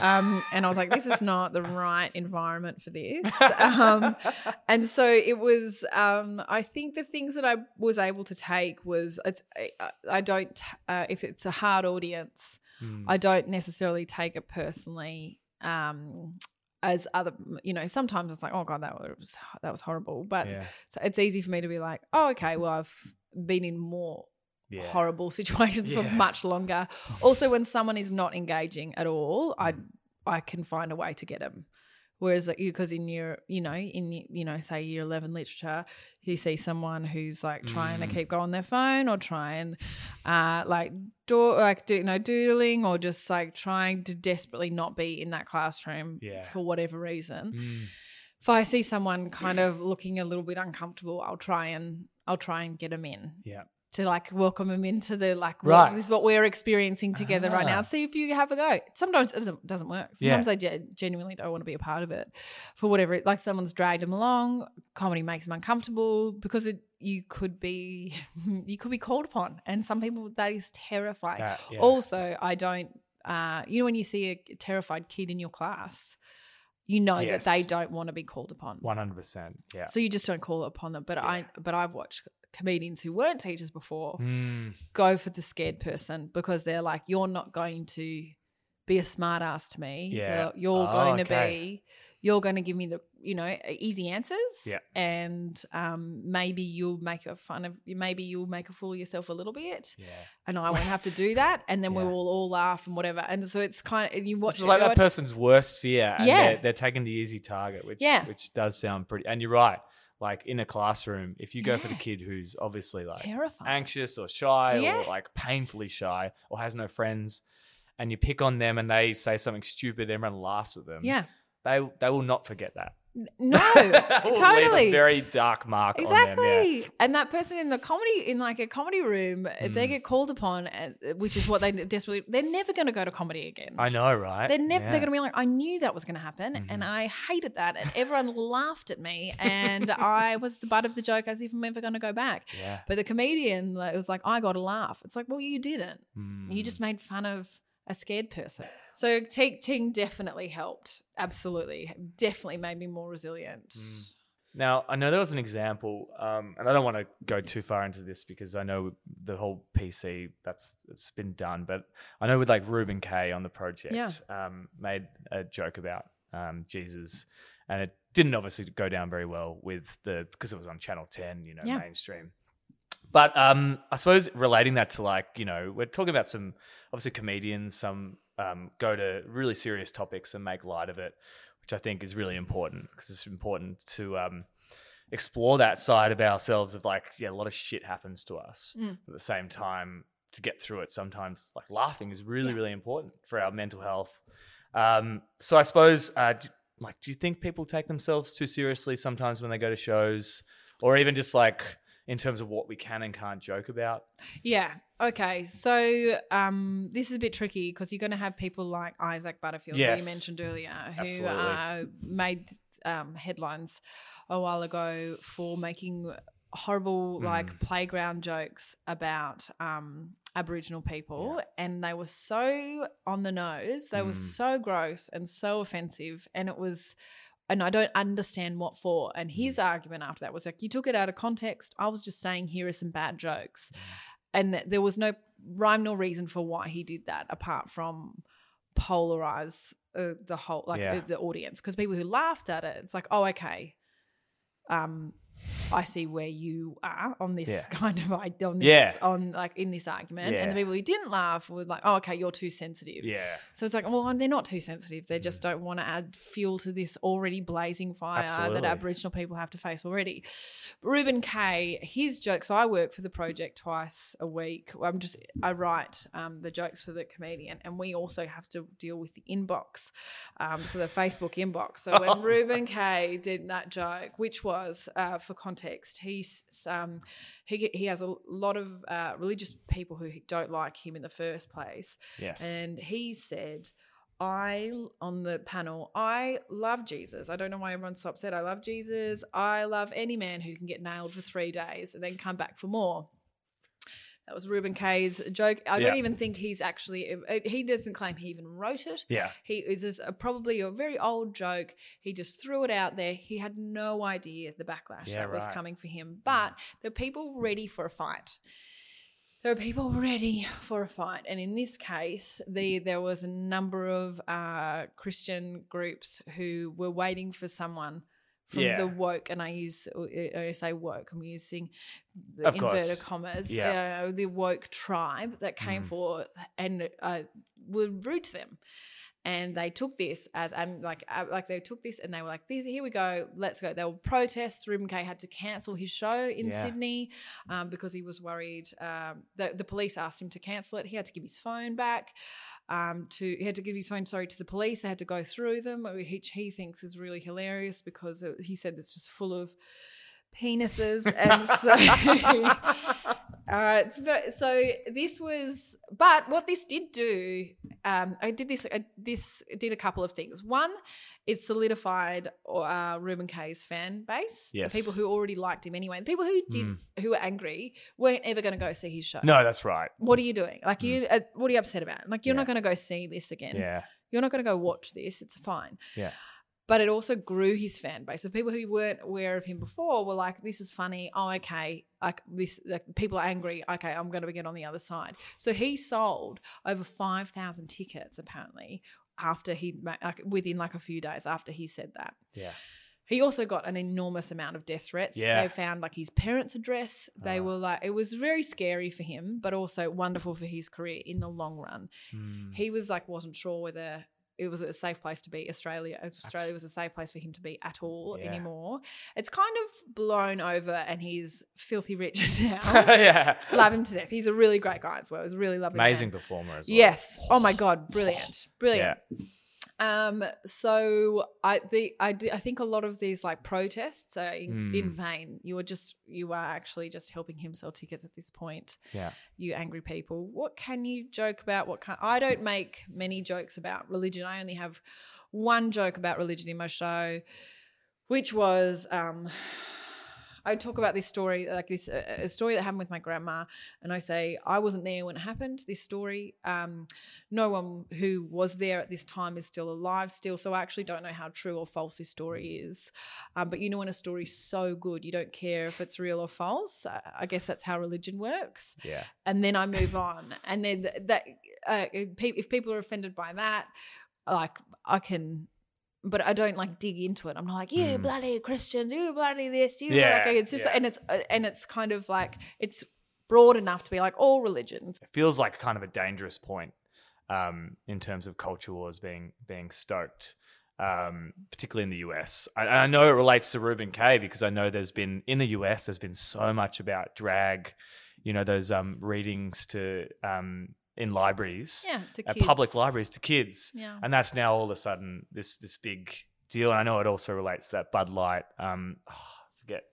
Um, and I was like, this is not the right environment for this. Um, and so it was. Um, I think the things that I was able to take was it's. I, I don't. Uh, if it's a hard audience, Hmm. I don't necessarily take it personally. Um, as other, you know, sometimes it's like, oh god, that was that was horrible. But yeah. so it's easy for me to be like, oh, okay, well, I've been in more Yeah. horrible [laughs] situations for much longer. [laughs] Also, when someone is not engaging at all, I Mm. I can find a way to get them. Whereas like you, because in your, you know, in you know, say year eleven literature, you see someone who's like trying to Mm. keep going on their phone or trying, uh, like do like do you know doodling or just like trying to desperately not be in that classroom Yeah. for whatever reason. Mm. If I see someone kind of looking a little bit uncomfortable, I'll try and I'll try and get them in Yeah. To like welcome them into the like what- Right. this is what we're experiencing together right now. Ah. See if you have a go. Sometimes it doesn't, doesn't work. Yeah. Sometimes they ge- genuinely don't want to be a part of it for whatever. it- Like someone's dragged them along. Comedy makes them uncomfortable because it, you could be [laughs] you could be called upon, and some people that is terrifying. That- yeah. Also, I don't. Uh, you know when you see a terrified kid in your class, you know Yes. that they don't want to be called upon. One hundred percent. Yeah. So you just don't call upon them. But I but I've watched comedians who weren't teachers before Mm. go for the scared person because they're like, you're not going to be a smart ass to me. Yeah. You're, you're Oh, going to okay. be, you're going to give me the, you know, easy answers. Yeah. And um, maybe you'll make a fun of, maybe you'll make a fool of yourself a little bit. Yeah. And I won't have to do that. And then we'll all laugh and whatever. And so it's kind of, you watch It's like that watch- person's worst fear, and Yeah. they're, they're taking the easy target, which Yeah. which does sound pretty. And you're right. Like in a classroom, if you go for the kid who's obviously like terrifying. anxious or shy Yeah. or like painfully shy or has no friends, and you pick on them and they say something stupid, everyone laughs at them. yeah. they they will not forget that. No, [laughs] totally. a very dark mark on them. Yeah. Exactly. And that person in the comedy, in like a comedy room, if they Mm. get called upon, uh, which is what they desperately, they're never going to go to comedy again. I know, right? They're never. Yeah. They're going to be like, I knew that was going to happen, Mhm. and I hated that, and everyone [laughs] laughed at me, and I was the butt of the joke as if I'm ever going to go back. Yeah. But the comedian like, was like, I got a laugh. It's like, well, you didn't. You Mm. just made fun of a scared person. So teaching definitely helped. Absolutely, definitely made me more resilient. Mm. Now, I know there was an example, um, and I don't want to go too far into this because I know the whole PC that's it's been done, but I know with like Reuben Kaye on the project, Yeah. um, made a joke about um, Jesus, and it didn't obviously go down very well with the because it was on Channel Ten, you know, Yeah. mainstream. But um, I suppose relating that to like you know we're talking about some obviously comedians, some um, go to really serious topics and make light of it, which I think is really important because it's important to um, explore that side of ourselves of like yeah a lot of shit happens to us Mm. at the same time to get through it. Sometimes like laughing is really really important for our mental health. Um, so i suppose uh, d- like do you think people take themselves too seriously sometimes when they go to shows? Or even just like in terms of what we can and can't joke about Yeah. Okay. So um, this is a bit tricky because you're going to have people like Isaac Butterfield, who you mentioned earlier, who uh, made um, headlines a while ago for making horrible like Mm. playground jokes about um, Aboriginal people, and they were so on the nose. They were Mm. so gross and so offensive, and it was. And I don't understand what for. And his Mm. argument after that was like, you took it out of context. I was just saying, here are some bad jokes Mm. and there was no rhyme nor reason for why he did that apart from polarize uh, the whole like Yeah. uh, the audience because people who laughed at it it's like oh okay um I see where you are on this Yeah. [laughs] kind of on this Yeah. on like in this argument and the people who didn't laugh were like oh okay you're too sensitive yeah so it's like, well, they're not too sensitive. They just don't want to add fuel to this already blazing fire Absolutely. that Aboriginal people have to face already. Reuben Kaye, his jokes. I work for the project twice a week. I'm just I write um, the jokes for the comedian, and we also have to deal with the inbox, um, so the Facebook inbox. So when [laughs] Reuben Kaye did that joke, which was uh, for context, he's um, he he has a lot of uh, religious people who don't like him in the first place. yes And he said, I, on the panel, I love Jesus. I don't know why everyone's so upset. I love Jesus. I love any man who can get nailed for three days and then come back for more. That was Reuben Kaye's joke. I don't even think he's actually, uh, he doesn't claim he even wrote it. yeah He is a, probably a very old joke. He just threw it out there. He had no idea the backlash Yeah, that was coming for him. But there are people ready for a fight. There are people ready for a fight, and in this case, the there was a number of uh, Christian groups who were waiting for someone from Yeah. the woke, and I use I say woke. I'm using the Of inverted course. commas. Yeah. Uh, the woke tribe that came Mm. forth and uh, were rude to them. and they took this as um like uh, like they took this and they were like, "This here we go, let's go." They were protests. Reuben Kaye had to cancel his show in Yeah. Sydney um, because he was worried. Um, the the police asked him to cancel it. He had to give his phone back. Um, to he had to give his phone sorry to the police. They had to go through them, which he thinks is really hilarious because it, he said it's just full of penises, and so. [laughs] [laughs] Uh, so, so this was, but what this did do, um, I did this. I, this did a couple of things. One, it solidified uh, Reuben Kaye's fan base. Yes. the people who already liked him anyway. The people who did, Mm. who were angry, weren't ever going to go see his show. No, that's right. What are you doing? Like you, uh, what are you upset about? Like you're Yeah. not going to go see this again. Yeah. You're not going to go watch this. It's fine. Yeah. But it also grew his fan base. So people who weren't aware of him before were like, "This is funny. Oh, okay. Like this, like people are angry. Okay, I'm going to get on the other side." So he sold over five thousand tickets apparently after he like within like a few days after he said that. Yeah. He also got an enormous amount of death threats. Yeah. They found like his parents' address. They Ah. were like, it was very scary for him, but also wonderful for his career in the long run. Mm. He was like, wasn't sure whether it was a safe place to be. Australia, uh, Australia was a safe place for him to be at all Yeah. anymore. It's kind of blown over, and he's filthy rich [laughs] now. [laughs] yeah. Love him to death. He's a really great guy as well. He's a really lovely. man. Amazing performer as well. Yes. Oh my god, brilliant, brilliant. Yeah. Um. So I the I do, I think a lot of these like protests are in, Mm. in vain. You are just you are actually just helping him sell tickets at this point. Yeah. You angry people. What can you joke about? What can I don't make many jokes about religion. I only have one joke about religion in my show, which was um. I talk about this story, like this uh, a story that happened with my grandma, and I say I wasn't there when it happened. This story, um, no one who was there at this time is still alive still so i actually don't know how true or false this story is um, but you know when a story's so good you don't care if it's real or false Uh, i guess that's how religion works Yeah. and then i move on and then that uh, if people are offended by that like i can but I don't like dig into it. I'm not like you Mm. bloody Christians, you bloody this, you Yeah, like it's just yeah. and it's uh, and it's kind of like it's broad enough to be like all religions. It feels like kind of a dangerous point um, in terms of culture wars being being stoked, um, particularly in the US. I, I know it relates to Reuben Kaye because I know there's been in the US there's been so much about drag, you know, those um, readings to um, in libraries, Yeah, at kids. public libraries to kids, Yeah. and that's now all of a sudden this this big deal. And I know it also relates to that Bud Light. Um, oh, I forget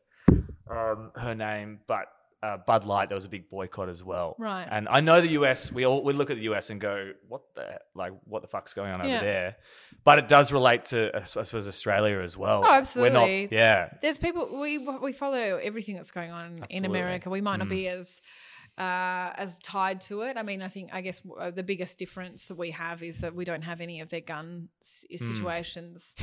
um, her name, but uh, Bud Light. There was a big boycott as well. Right. And I know the US. We all we look at the US and go, "What the like? What the fuck's going on Yeah. over there?" But it does relate to, I suppose, Australia as well. Oh, We're absolutely. not. Yeah. There's people we we follow everything that's going on in America. We might not Mm. be as uh, as tied to it. I mean, I think I guess uh, the biggest difference that we have is that we don't have any of their gun s- Mm. situations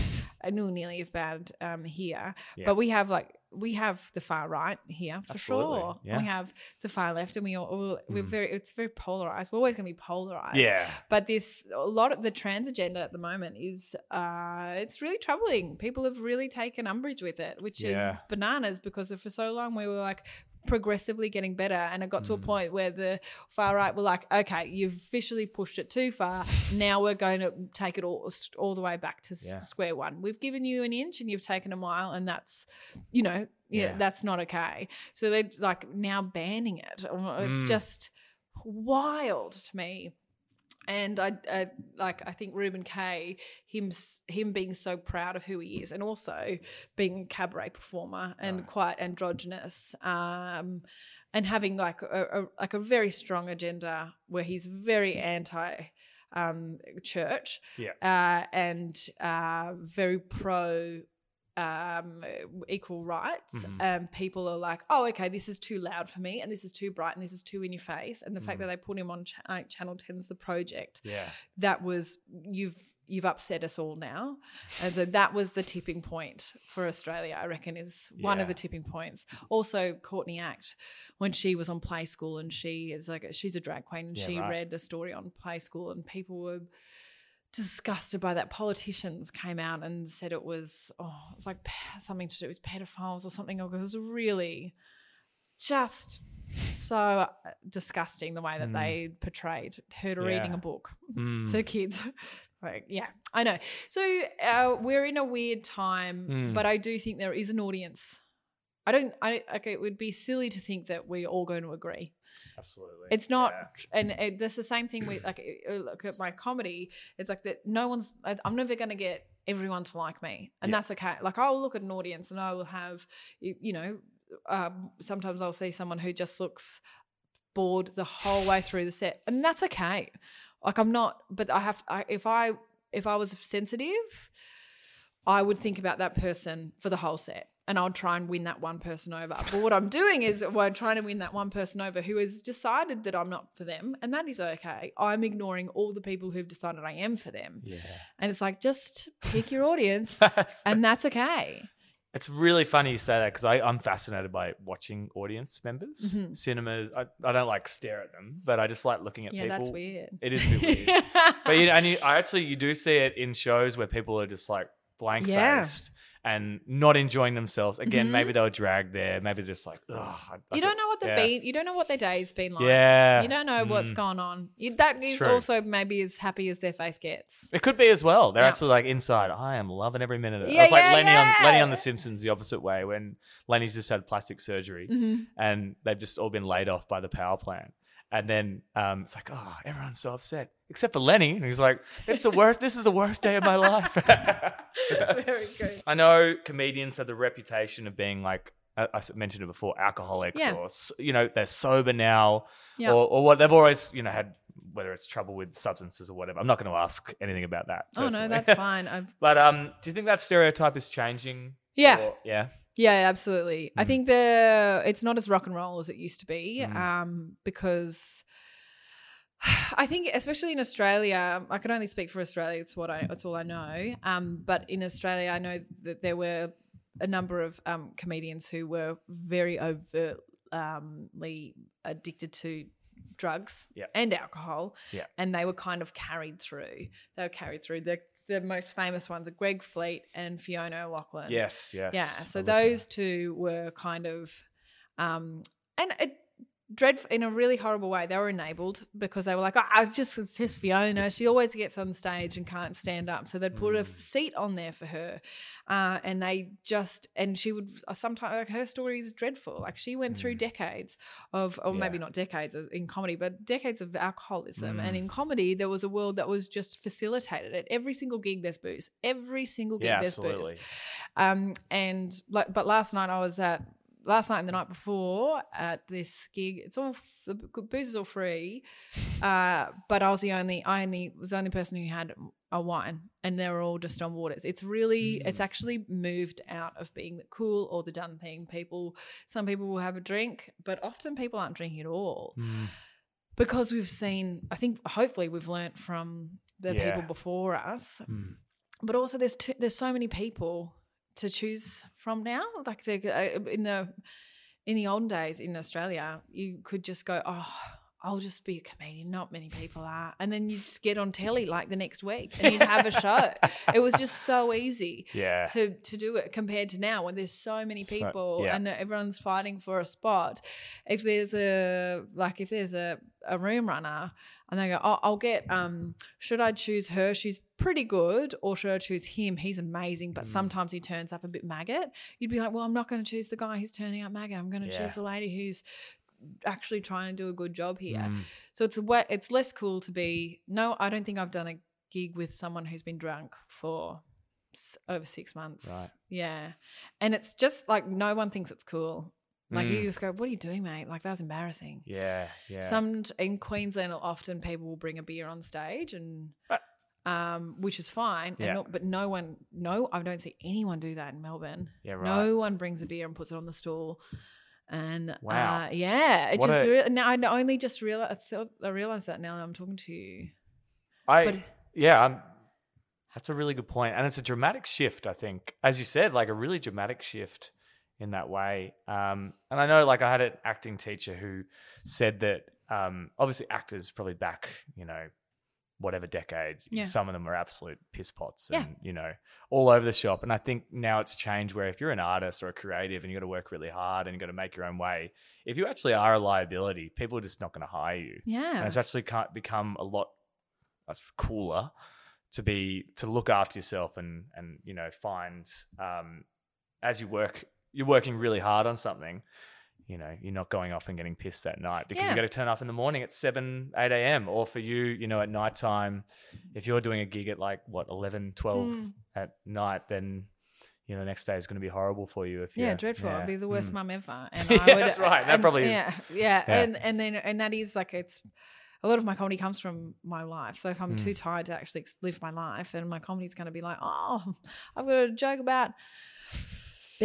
uh, no nearly as bad um, here. Yeah. But we have like we have the far right here for Absolutely, sure. yeah. We have the far left, and we all, all we're Mm. very it's very polarized. We're always going to be polarized. Yeah. But this a lot of the trans agenda at the moment is uh it's really troubling. People have really taken umbrage with it, which Yeah. is bananas because for so long we were like progressively getting better and it got to a Mm. point where the far right were like okay you've officially pushed it too far now we're going to take it all all the way back to Yeah. square one we've given you an inch and you've taken a mile and that's you know yeah, Yeah. that's not okay so they're like now banning it it's Mm. just wild to me and I, I like I think Reuben Kaye, him him being so proud of who he is, and also being a cabaret performer and Right. quite androgynous, um, and having like a, a like a very strong agenda where he's very anti um, church, Yeah. uh, and uh, very pro um equal rights Mhm. um people are like oh okay this is too loud for me and this is too bright and this is too in your face and the fact Mhm. that they put him on ch- uh, channel 10's the project Yeah. that was you've you've upset us all now and so that was the tipping point for australia i reckon is one of the tipping points also courtney act when she was on play school and she is like she's a drag queen and Yeah, she right. read a story on play school and people were disgusted by that politicians came out and said it was oh it was like something to do with pedophiles or something it was really just so uh, disgusting the way that Mm. they portrayed her reading Yeah. a book [laughs] Mm. to kids [laughs] Like, yeah, I know. So uh, we're in a weird time, Mm. but I do think there is an audience. I don't. I okay. It would be silly to think that we're all going to agree. Absolutely. It's not, Yeah. and it, that's the same thing with like look at my comedy. It's like that. No one's. I'm never going to get everyone to like me, and Yeah. that's okay. Like I'll look at an audience, and I will have, you, you know, um, sometimes I'll see someone who just looks bored the whole way through the set, and that's okay. Like I'm not, but I have. I, if I if I was sensitive, I would think about that person for the whole set. And I'll try and win that one person over. But what I'm doing is well, I'm trying to win that one person over who has decided that I'm not for them. And that is okay. I'm ignoring all the people who've decided I am for them. Yeah. And it's like, just pick your [laughs] audience and that's okay. It's really funny you say that because I'm fascinated by watching audience members. Mhm. Cinemas, I, I don't like stare at them, but I just like looking at Yeah, people. that's weird. It is a bit weird. [laughs] but you know, and you, I actually you do see it in shows where people are just like blank Yeah. And not enjoying themselves. Again, Mhm. maybe they were dragged there. Maybe they're just like, ugh. You don't know what they've yeah. been, you don't know what their day's been like. Yeah, You don't know what's Mm. gone on. You, that It's is true. also maybe as happy as their face gets. It could be as well. They're Yeah. actually like inside. I am loving every minute of it. Yeah, it's like Lenny on Lenny on. The Simpsons, the opposite way when Lenny's just had plastic surgery Mhm. and they've just all been laid off by the power plant. And then um, it's like, oh, everyone's so upset except for Lenny. And he's like, it's the worst. This is the worst day of my life. [laughs] Very good. I know comedians have the reputation of being like I I mentioned it before, alcoholics Yeah. or you know they're sober now, Yeah. or, or what they've always you know had whether it's trouble with substances or whatever. I'm not going to ask anything about that. Oh no, that's fine. [laughs] I've but um, do you think that stereotype is changing? Yeah. Or- yeah, Yeah, absolutely. I Mm. think the it's not as rock and roll as it used to be, Mm. um, because [sighs] I think, especially in Australia, I can only speak for Australia. It's what I, it's all I know. Um, but in Australia, I know that there were a number of um, comedians who were very overtly addicted to drugs Yeah. and alcohol, Yeah. and they were kind of carried through. They were carried through. The the most famous ones are Greg Fleet and Fiona O'Loughlin. yes, yes. Yeah, so those two were kind of, um, and it, dread in a really horrible way. They were enabled because they were like, oh, I just it's just Fiona. She always gets on stage and can't stand up, so they'd put a Mm. seat on there for her, uh, and they just and she would uh, sometimes like her story is dreadful. Like she went through Mm. decades of, or maybe not decades in comedy, but decades of alcoholism. And Mm. in comedy, there was a world that was just facilitated. At every single gig, there's booze. Every single gig, yeah, there's booze. absolutely. Um, and like, but last night I was at last night and the night before at this gig. It's all the booze is all free, [laughs] uh, but I was the only I only was the only person who had a wine, and they were all just on waters. It's really Mm. it's actually moved out of being the cool or the done thing. People, some people will have a drink, but often people aren't drinking at all Mm. because we've seen. I think hopefully we've learnt from the Yeah. people before us Mm. but also there's too, there's so many people to choose from now. Like the uh, in the in the olden days in Australia, you could just go, oh. I'll just be a comedian. Not many people are, and then you just get on telly like the next week, and you'd have a show. it was just so easy Yeah. to to do it compared to now when there's so many So- people yeah. and everyone's fighting for a spot. If there's a like if there's a, a room runner and they go, oh, I'll get um should I choose her? She's pretty good, or should I choose him? He's amazing, but Mm. sometimes he turns up a bit maggot. You'd be like, well, I'm not going to choose the guy who's turning up maggot. I'm going to Yeah. choose the lady who's actually trying to do a good job here. Mm. So it's way, it's less cool to be. No, I don't think I've done a gig with someone who's been drunk for s- over six months. Right. Yeah, and it's just like no one thinks it's cool. Like you Mm. just go, "What are you doing, mate?" Like that's embarrassing. Yeah. Yeah. Some in Queensland, often people will bring a beer on stage, and Uh, um, which is fine. Yeah. And no, but no one, no, I don't see anyone do that in Melbourne. yeah. Right. No one brings a beer and puts it on the stool. And Wow. uh, yeah, it What just a- re- now I only just realized I, thought, I realized that now that I'm talking to you. I But yeah, I'm, that's a really good point, and it's a dramatic shift. I think, as you said, like a really dramatic shift in that way. Um, and I know, like, I had an acting teacher who said that um, obviously actors probably back, you know, whatever decade, Yeah. some of them are absolute piss pots Yeah. and you know all over the shop. And I think now it's changed where if you're an artist or a creative and you got to work really hard and you got to make your own way, if you actually are a liability, people are just not going to hire you yeah, and it's actually become a lot that's cooler to be to look after yourself and and you know find um, as you work you're working really hard on something you know you're not going off and getting pissed that night because Yeah. you got to turn up in the morning at 7 8 a.m or for you you know at nighttime if you're doing a gig at like what 11 12 Mm. at night then you know the next day is going to be horrible for you if Yeah, dreadful. I'd be the worst Mm. mum ever. [laughs] And Yeah, I would, that's right. That and- probably is. Yeah, yeah, Yeah. and and then and that is like it's a lot of my comedy comes from my life. So if I'm Mm. too tired to actually live my life, then my comedy's going to be like, oh, I've got a joke about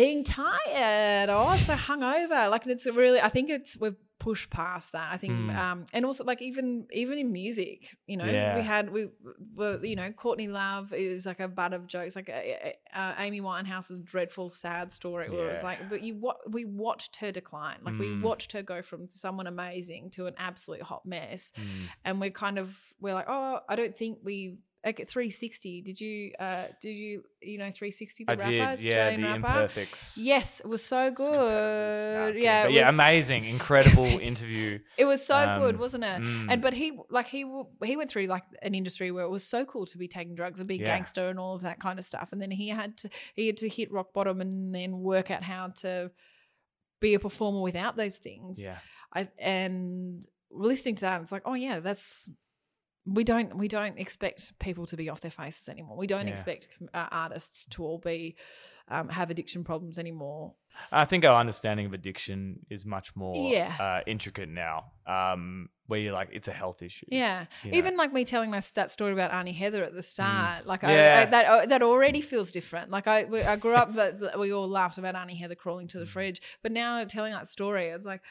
being tired or so hungover. Like it's really, I think it's we've pushed past that. I think, Mm. um, and also like even even in music, you know, Yeah. we had we were you know Courtney Love is like a butt of jokes. Like uh, uh, Amy Winehouse's dreadful sad story where it was like, but you wa- we watched her decline. Like we Mm. watched her go from someone amazing to an absolute hot mess, Mm. and we're kind of we're like, oh, I don't think we. Like at 360, did you uh did you you know 360 the I rapper, did, yeah, Australian the rapper? imperfects. Yes, it was so good. Ah, Yeah, but yeah, was, amazing, incredible [laughs] interview. it was so good, Um, wasn't it? mm. And but he like he he went through like an industry where it was so cool to be taking drugs and be a Yeah. gangster and all of that kind of stuff. And then he had to he had to hit rock bottom and then work out how to be a performer without those things. Yeah, I and listening to that, it's like, oh yeah, that's we don't we don't expect people to be off their faces anymore. We don't Yeah. expect uh, artists to all be um, have addiction problems anymore. I think our understanding of addiction is much more Yeah. uh, intricate now. Um, where you're like, it's a health issue. Yeah, you know? even like me telling my that story about Auntie Heather at the start, like Mm. Yeah. I, that uh, that already feels different. Like I we- I grew up, but we all laughed about Auntie Heather crawling to the Mm. fridge, but now telling that story, it's like,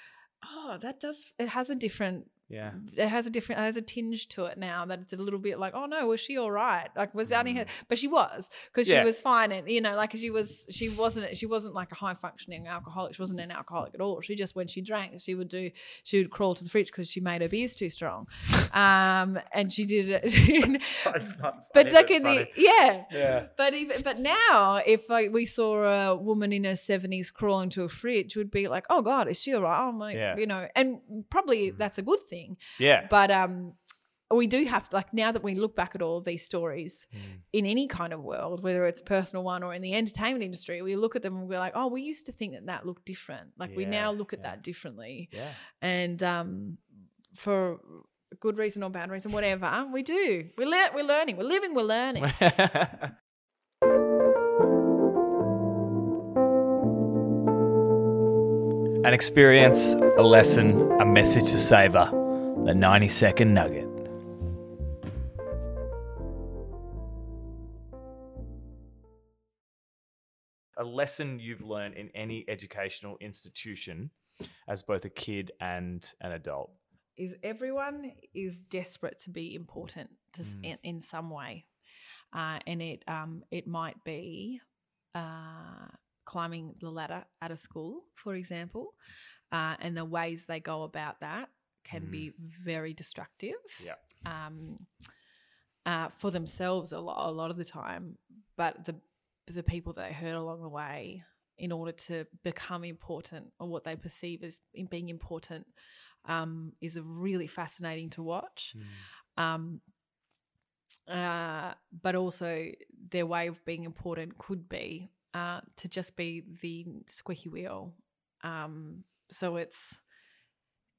oh, that does it has a different yeah, it has a different it has a tinge to it now that it's a little bit like oh no was she all right like was that Auntie Heather but she was because Mm. Yeah. she was fine and you know like she was she wasn't she wasn't like a high functioning alcoholic she wasn't an alcoholic at all she just when she drank she would do she would crawl to the fridge because she made her beers too strong um and she did it [laughs] [laughs] but like in the yeah yeah, but even but now, if like we saw a woman in her seventies crawling to a fridge, would be like, "Oh God, is she alright?" oh my like, Yeah. you know, and probably Mm. that's a good thing. Yeah, But um, we do have to like now that we look back at all of these stories Mm. in any kind of world, whether it's a personal one or in the entertainment industry, we look at them and we're like, "Oh, we used to think that that looked different." Like we now look at yeah. that differently, yeah. and um, for good reason or bad reason, whatever, we do. We're le- we're learning. We're living. We're learning. [laughs] An experience, a lesson, a message to savor. The 90 second nugget. A lesson you've learned in any educational institution as both a kid and an adult. is everyone is desperate to be important to, Mm. in, in some way, uh, and it um, it might be uh, climbing the ladder at a school, for example, uh, and the ways they go about that can be very destructive. Yeah. Um, uh, for themselves a lot, a lot of the time, but the the people that they hurt along the way in order to become important or what they perceive as in being important um, is really fascinating to watch. Um, uh, but also, their way of being important could be uh, to just be the squeaky wheel. Um, so it's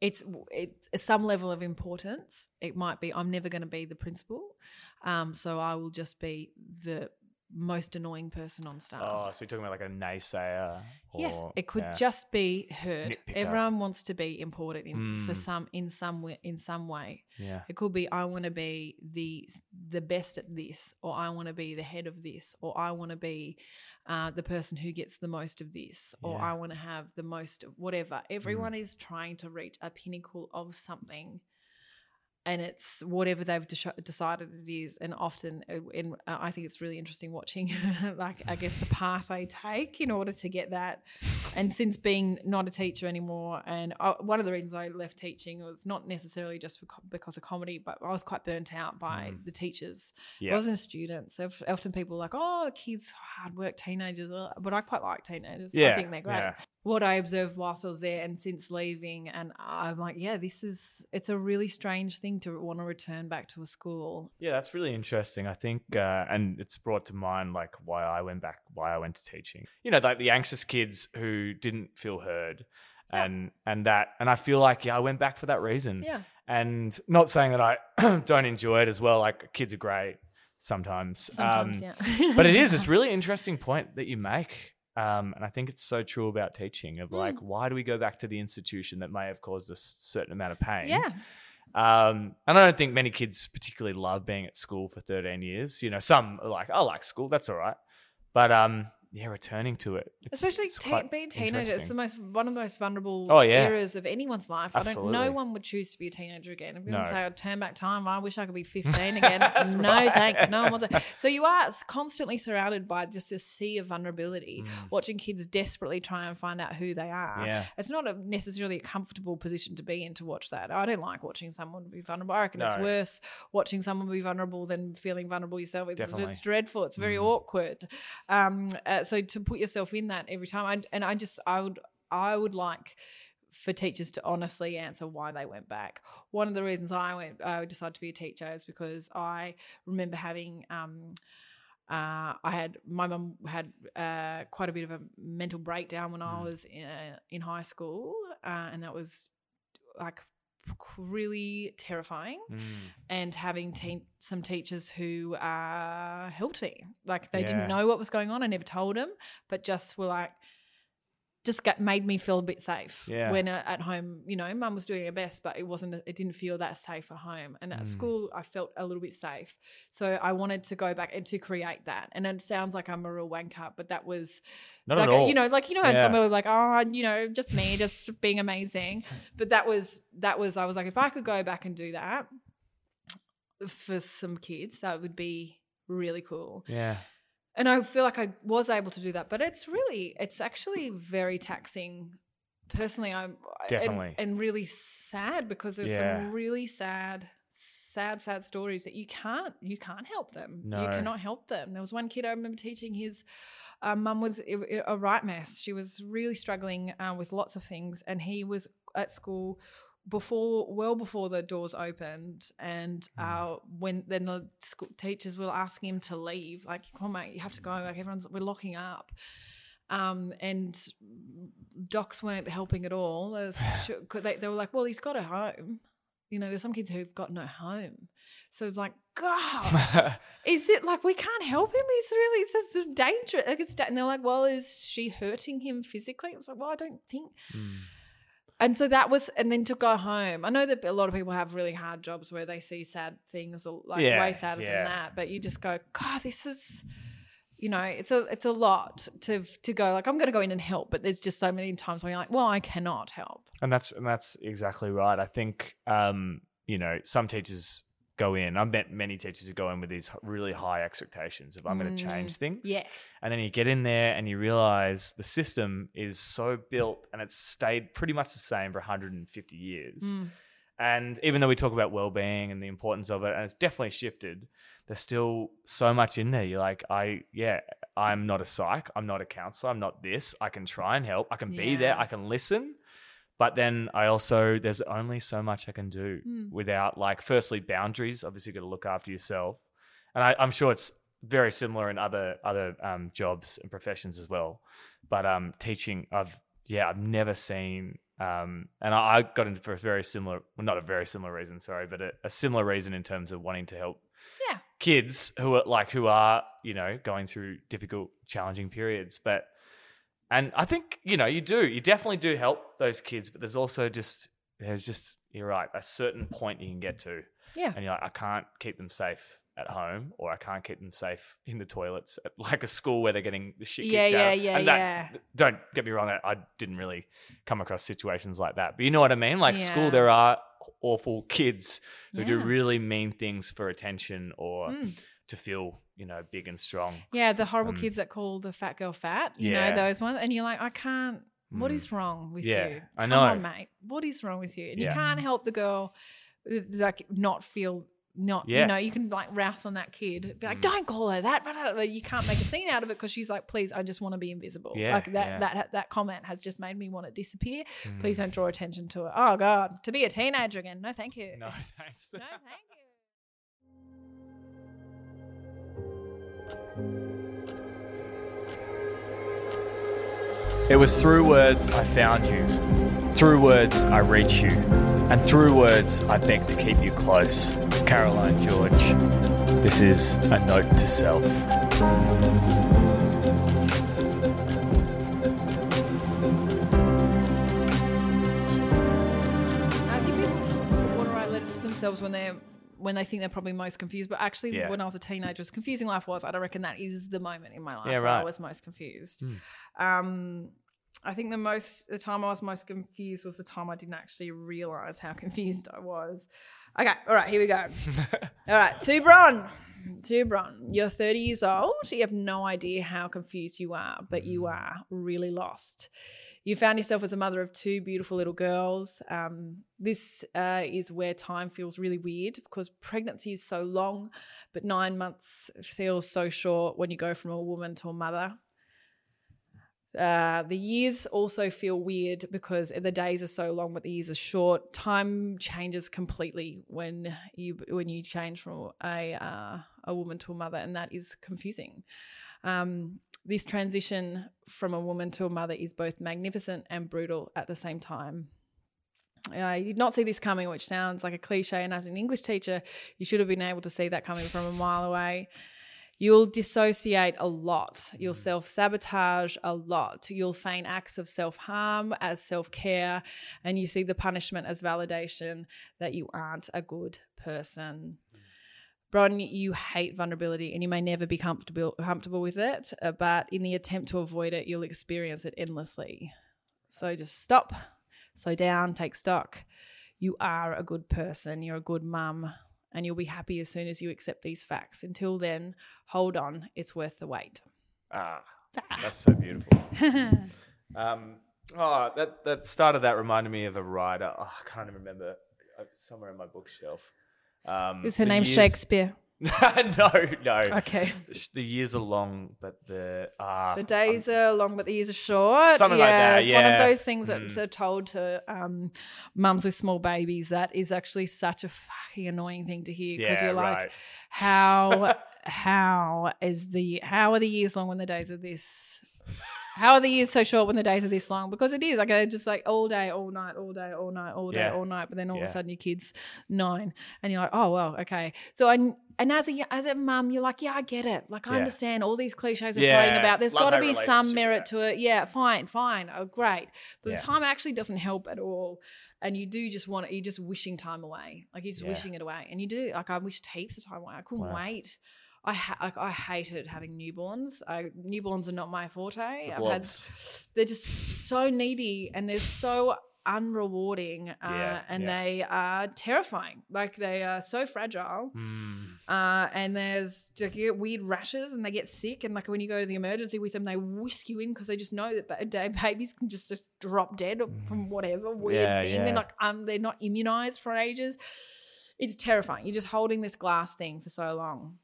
it's it's some level of importance. It might be I'm never going to be the principal, um, so I will just be the most annoying person on staff. Oh, so you're talking about like a naysayer? Or, Yes, it could yeah. just be heard. Nitpicker. Everyone wants to be important in for Mm. some in some way, in some way. Yeah. It could be I want to be the the best at this, or I want to be the head of this, or I want to be uh, the person who gets the most of this, or Yeah. I want to have the most of whatever. Everyone is trying to reach a pinnacle of something. And it's whatever they've de- decided it is, and often, uh, in, uh, I think it's really interesting watching, [laughs] like I guess the path they take in order to get that and since being not a teacher anymore, and I, one of the reasons I left teaching was not necessarily just for, co- because of comedy, but I was quite burnt out by Mm. the teachers. Yeah. I wasn't a student, so often people are like, "Oh, kids, hard work, teenagers," uh," but I quite like teenagers. Yeah, I think they're great. yeah. What I observed whilst I was there and since leaving. And I'm like, yeah, this is, it's a really strange thing to want to return back to a school. Yeah, that's really interesting. I think, uh, and it's brought to mind like why I went back, why I went to teaching. You know, like the anxious kids who didn't feel heard, Yeah. and and that, and I feel like yeah, I went back for that reason. Yeah. And not saying that I [clears throat] don't enjoy it as well. Like kids are great sometimes, Sometimes, Um, yeah. but it is this [laughs] really interesting point that you make. Um, and I think it's so true about teaching of Mm. like, why do we go back to the institution that may have caused us a certain amount of pain? yeah. Um, and I don't think many kids particularly love being at school for 13 years. You know, some are like, I like school, that's all right. But um, yeah, returning to it. It's, Especially it's te- being teenager, it's the most one of the most vulnerable Oh, yeah. eras of anyone's life. I don't. No one would choose to be a teenager again. If you No. say I'd turn back time, I wish I could be [laughs] fifteen again. No right. thanks. No one wants it. So you are constantly surrounded by just this sea of vulnerability, Mm. watching kids desperately try and find out who they are. Yeah. It's not a necessarily a comfortable position to be in to watch that. I don't like watching someone be vulnerable. I reckon it's worse watching someone be vulnerable than feeling vulnerable yourself. It's Definitely. just dreadful. It's very Mm. awkward. Um, uh, so to put yourself in that every time, I, and I just I would I would like for teachers to honestly answer why they went back. One of the reasons I went I decided to be a teacher is because I remember having. Um, uh, I had my mum had uh, quite a bit of a mental breakdown when I Mm. was in, in high school, uh, and that was like really terrifying Mm. and having te- some teachers who uh, helped me. Like they Yeah. didn't know what was going on. I never told them, but just were like, just got made me feel a bit safe Yeah. when uh, at home. You know, mum was doing her best, but it wasn't. It didn't feel that safe at home. And at Mm. school, I felt a little bit safe. So I wanted to go back and to create that. And it sounds like I'm a real wanker, but that was Not like at all. you know, like you know, Yeah. someone was like, oh, you know, just me, just being amazing. But that was that was I was like, if I could go back and do that for some kids, that would be really cool. yeah. And I feel like I was able to do that, but it's really, it's actually very taxing. Personally, I'm Definitely. and, really sad because there's Yeah. some really sad, sad, sad stories that you can't, you can't help them. No. You cannot help them. There was one kid I remember teaching. His um, mum was a, a right mess. She was really struggling uh, with lots of things, and he was at school before well before the doors opened and uh when then the school teachers were asking him to leave like come on mate you have to go like everyone's we're locking up um and docs weren't helping at all they, [sighs] they were like well he's got a home you know there's some kids who've got no home so it's like god [laughs] is it like we can't help him? He's really it's, it's dangerous. Like it's and they're like, well, is she hurting him physically? I was like, well, I don't think. Mm. And so that was, and then to go home. I know that a lot of people have really hard jobs where they see sad things, or like Yeah, way sadder yeah. than that. But you just go, God, this is, you know, it's a it's a lot to to go. Like I'm going to go in and help, but there's just so many times where you're like, well, I cannot help. And that's and that's exactly right. I think um, you know some teachers go in. I've met many teachers who go in with these really high expectations of I'm going to Mm, change things. Yeah, And then you get in there and you realize the system is so built and it's stayed pretty much the same for 150 years. Mm. And even though we talk about well-being and the importance of it, and it's definitely shifted, there's still so much in there. You're like, I, yeah, I'm not a psych, I'm not a counselor, I'm not this. I can try and help, I can be there, I can listen, but then I also there's only so much I can do Mm. without like, firstly, boundaries. Obviously, you've got to look after yourself, and I, I'm sure it's very similar in other other um, jobs and professions as well. But um, teaching, I've yeah, I've never seen, um, and I, I got into for a very similar, well, not a very similar reason, sorry, but a, a similar reason in terms of wanting to help Yeah. kids who are like who are you know going through difficult, challenging periods, but. And I think you know you do you definitely do help those kids, but there's also just there's just you're right a certain point you can get to, yeah. and you're like I can't keep them safe at home, or I can't keep them safe in the toilets at [laughs] like a school where they're getting the shit. Yeah, kicked yeah, out. yeah, And that- yeah. Don't get me wrong, I, didn't really come across situations like that, but you know what I mean. Like Yeah. school, there are awful kids who do really mean things for attention or Mm. to feel you know big and strong. Yeah, the horrible Um, kids that call the fat girl fat. You Yeah. know those ones, and you're like, I can't. What Mm. is wrong with Yeah, you? I Come know. on, mate. What is wrong with you? And Yeah. you can't help the girl, uh, like, not feel not Yeah. you know you can like rouse on that kid be like don't call her that but but you can't make a scene out of it because she's like please i just want to be invisible Yeah, like that yeah. that that comment has just made me want to disappear Mm. please don't draw attention to it oh god to be a teenager again no thank you No, [laughs] thanks. no thank you It was through words I found you, through words I reach you, and through words I beg to keep you close. Caroline George. This is a note to self. I think people want letters to themselves when they're when they think they're probably most confused. But actually, Yeah. when I was a teenager, as confusing life was, I don't reckon that is the moment in my life Yeah, where. I was most confused. Um, I think the most the time I was most confused was the time I didn't actually realize how [laughs] confused I was. Okay, all right, here we go. [laughs] all right, to Bron. To Bron, you're 30 years old. You have no idea how confused you are, but you are really lost. You found yourself as a mother of two beautiful little girls. Um, this uh, is where time feels really weird because pregnancy is so long, but nine months feels so short when you go from a woman to a mother. Uh, the years also feel weird because the days are so long, but the years are short. Time changes completely when you when you change from a uh, a woman to a mother, and that is confusing. Um, this transition from a woman to a mother is both magnificent and brutal at the same time. I did not see this coming, which sounds like a cliche. And as an English teacher, you should have been able to see that coming from a mile away. You'll dissociate a lot. You'll mm. self sabotage a lot. You'll feign acts of self harm as self care, and you see the punishment as validation that you aren't a good person. Bron, you hate vulnerability and you may never be comfortable comfortable with it, uh, but in the attempt to avoid it, you'll experience it endlessly. So just stop, slow down, take stock. You are a good person, you're a good mum, and you'll be happy as soon as you accept these facts. Until then, hold on, it's worth the wait. Ah, that's so beautiful. [laughs] um, oh, that that start of that reminded me of a writer. Oh, I can't even remember. Somewhere in my bookshelf. Um, Is her name years- Shakespeare? [laughs] no, no. Okay. The years are long, but the ah, The days are long, but the years are short. Something like that, It's one of those things that Mm. are told to um, mums with small babies. That is actually such a fucking annoying thing to hear because yeah, you're like, right. how [laughs] how is the how are the years long when the days are this how are the years so short when the days are this long? Because it is like they're just like all day all night all day all night all day Yeah. all night but then all Yeah. of a sudden your kid's nine and you're like oh well okay. So I and as a as a mum you're like yeah I get it. Like I Yeah. understand all these cliches are Yeah. floating about. There's got to be some merit to it. Yeah fine fine. Oh great. But the time actually doesn't help at all and you do just want it you're just wishing time away. Like you're just wishing it away and you do. Like I wished heaps of time away. I couldn't Wow. wait I ha- like, I hated having newborns. I, newborns are not my forte. I've had they're just so needy and they're so unrewarding uh, Yeah, and yeah. they are terrifying. Like they are so fragile. Mm. Uh, and there's they get weird rashes and they get sick and like when you go to the emergency with them they whisk you in because they just know that ba- da- babies can just, just drop dead from whatever weird Mm. Yeah, thing they're like um they're not immunized for ages it's terrifying you're just holding this glass thing for so long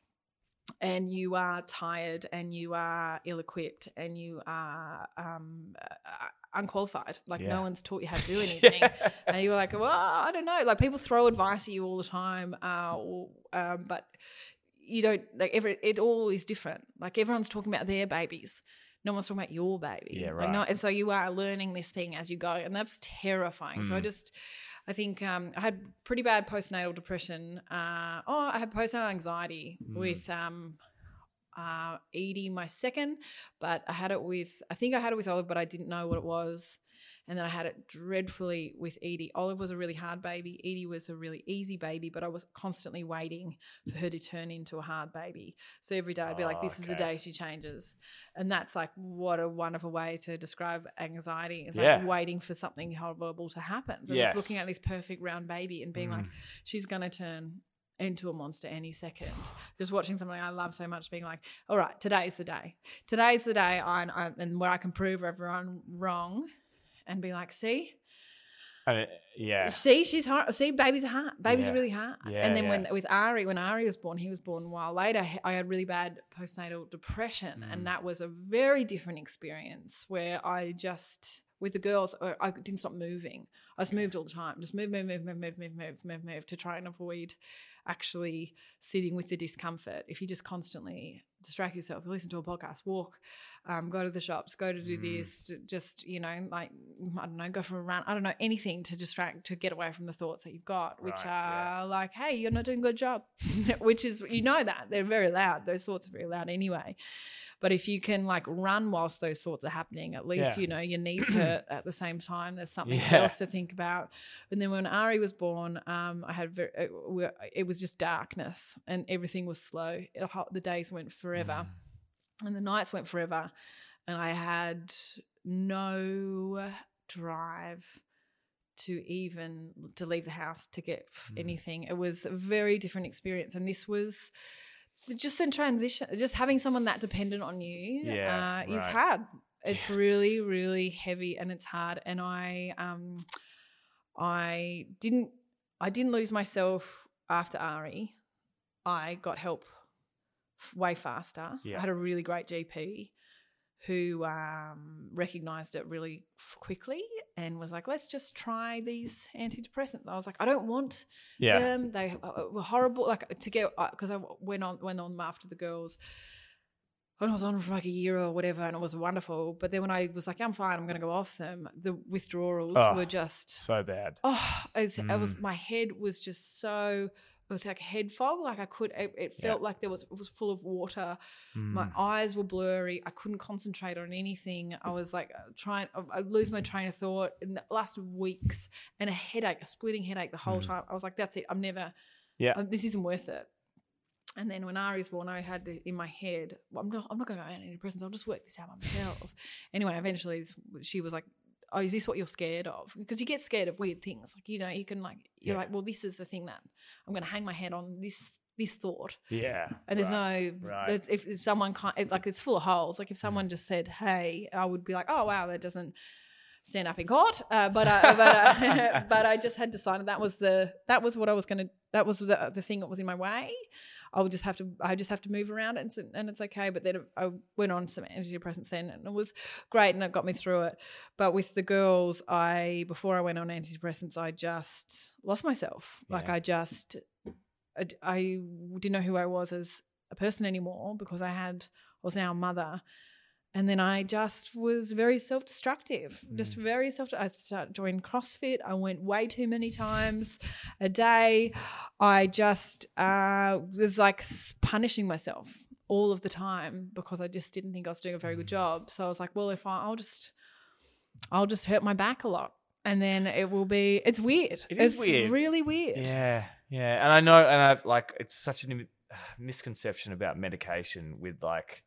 and you are tired and you are ill-equipped and you are um, uh, unqualified like Yeah. no one's taught you how to do [laughs] anything Yeah. and you're like, well, I don't know. Like people throw advice at you all the time, uh, or, um, but you don't like every. It all is different. Like everyone's talking about their babies. No one's talking about your baby. Yeah, Like, no, right. and so you are learning this thing as you go, and that's terrifying. So I Mm. just, I think um, I had pretty bad postnatal depression. Uh, oh, I had postnatal anxiety Mm. with um, uh, Edie, my second, but I had it with, I think I had it with Olive, but I didn't know what it was. And then I had it dreadfully with Edie. Olive was a really hard baby. Edie was a really easy baby, but I was constantly waiting for her to turn into a hard baby. So every day I'd be like, Oh, this is the day she changes. And that's like, what a wonderful way to describe anxiety. It's Yeah. like waiting for something horrible to happen. So just looking at this perfect round baby and being like, Mm. she's going to turn into a monster any second. Just watching something I love so much, being like, all right, today's the day. Today's the day, I, I, and where I can prove everyone wrong, and be like, see, And it- yeah. See, she's hard. See, babies are hard. Babies Yeah. are really hard. Yeah, and then yeah. when with Ari, when Ari was born, he was born a while later. I had really bad postnatal depression, Mm. and that was a very different experience where I just with the girls, I didn't stop moving. I just moved all the time, just move, move, move, move, move, move, move, move, move, to try and avoid actually sitting with the discomfort. If you just constantly distract yourself, listen to a podcast, walk, um, go to the shops, go to do Mm. this, just you know, like I don't know, go for a run. I don't know anything to distract to get away from the thoughts that you've got, which Right, yeah. are like, hey, you're not doing a good job, [laughs] which is you know that they're very loud. Those thoughts are very loud anyway. But if you can like run whilst those thoughts are happening, at least Yeah. you know your knees [clears throat] hurt at the same time. There's something Yeah. else to think about. And then when Ari was born, um, I had very, it, it was just darkness and everything was slow. It The days went forever, Mm. and the nights went forever, and I had no drive to even to leave the house to get Mm. anything. It was a very different experience, and this was just in transition. Just having someone that dependent on you Yeah, uh, is hard. It's really, really heavy, and it's hard. And I, um, I didn't, I didn't lose myself after Ari. I got help f- way faster. Yeah. I had a really great GP who um, recognized it really f- quickly and was like, let's just try these antidepressants. I was like, I don't want Yeah. them. They uh, were horrible. Like to get, because I went on, went on after the girls. And I was on for like a year or whatever, and it was wonderful. But then when I was like, I'm fine, I'm going to go off them, the withdrawals Oh. were just So bad. oh, it's, it was Mm. my head was just so was like head fog. Like I could, it, it Yeah. felt like there was it was full of water. My Mm. eyes were blurry. I couldn't concentrate on anything. I was like uh, trying. I I'd lose my train of thought. And it lasted weeks, and a headache, a splitting headache the whole Mm. time. I was like, that's it. I'm never. Yeah. um, this isn't worth it. And then when Ari's born, I had the, in my head, well, I'm not, I'm not going to go on antidepressants. I'll just work this out myself. anyway, eventually she was like, oh, is this what you're scared of? Because you get scared of weird things. Like, you know, you can like, you're Yeah. like, well, this is the thing that I'm going to hang my head on this, this thought. Yeah. And there's right. no, right. there's, if, if someone can't, it, like it's full of holes. Like if someone just said, hey, I would be like, oh, wow, that doesn't stand up in court. Uh, but, I, but, uh, [laughs] but I just had decided that was the, that was what I was going to, that was the, the thing that was in my way. I would just have to, I just have to move around it and, it's- and it's okay. But then I went on some antidepressants then and it was great and it got me through it. But with the girls, I, before I went on antidepressants, I just lost myself. Like I just, I didn't know who I was as a person anymore because I had, I was now a mother. And then I just was very self destructive, just very self. I started joined CrossFit. I went way too many times a day. I just uh, was like punishing myself all of the time because I just didn't think I was doing a very good job. So I was like, well, if I, I'll just, I'll just hurt my back a lot, and then it will be. It's weird. It is it's weird. Really weird. Yeah, yeah, and I know, and I like it's such a misconception about medication with like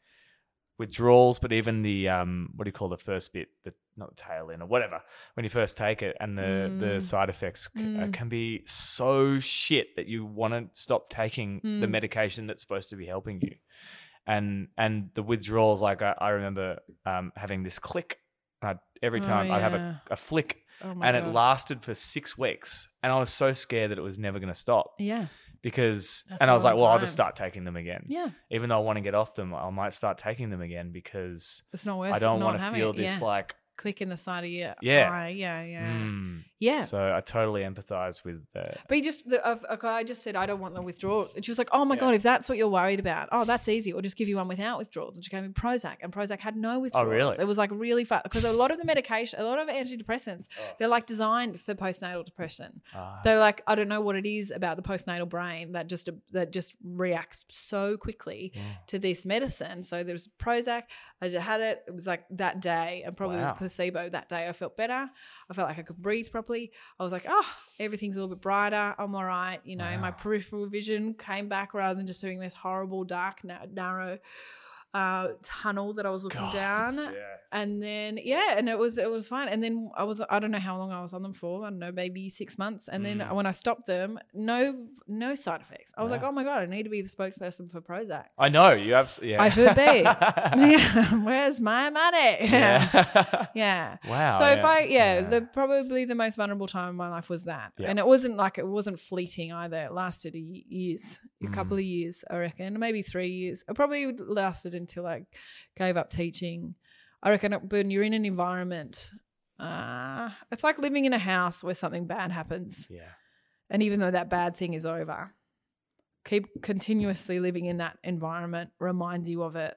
withdrawals, but even the um, what do you call the first bit, the not the tail end or whatever, when you first take it, and the the Mm. side effects c- uh, Mm. can be so shit that you want to stop taking the Mm. medication that's supposed to be helping you, and and the withdrawals, like I, I remember um, having this click. And I, every Oh, time I'd have a, a flick Oh and God. it lasted for six weeks and i was so scared that it was never going to stop Yeah. Because That's and I was like well i'll just start taking them again Yeah. even though i want to get off them i might start taking them again because It's not worth. i don't want to feel it. this Yeah. like click in the side of your Yeah. eye. Yeah. Yeah. mm. Yeah. so i totally empathize with that But you just, the, uh, okay, I just said I don't want the withdrawals, and she was like, "Oh my Yeah. god, if that's what you're worried about, oh that's easy. We'll just give you one without withdrawals." And she gave me Prozac, and Prozac had no withdrawals. Oh, really? It was like really fun because a lot of the medication, a lot of antidepressants, Oh. they're like designed for postnatal depression. Ah, They're like, I don't know what it is about the postnatal brain that just that just reacts so quickly Yeah. to this medicine. So there was Prozac. I just had it. It was like that day, and probably Wow. with placebo that day. I felt better. I felt like I could breathe properly. I was like, oh, everything's a little bit brighter. I'm all right. You know, my peripheral vision came back rather than just doing this horrible dark, na- narrow. Uh, tunnel that I was looking down. Yeah. And then yeah, and it was it was fine. And then I was I don't know how long I was on them for. I don't know, maybe six months. And then Mm. when I stopped them, no no side effects. I was like, oh my god, I need to be the spokesperson for Prozac. I know you have. Yeah. I should be. yeah, [laughs] [laughs] where's my money? yeah. [laughs] yeah. wow. So if. I yeah, Yeah. the probably the most vulnerable time in my life was that, Yeah. and it wasn't like it wasn't fleeting either. It lasted a years, a Mm. couple of years, I reckon, maybe three years. It probably lasted until I gave up teaching. I reckon it, when you're in an environment, uh, it's like living in a house where something bad happens, Yeah. and even though that bad thing is over, keep continuously living in that environment reminds you of it,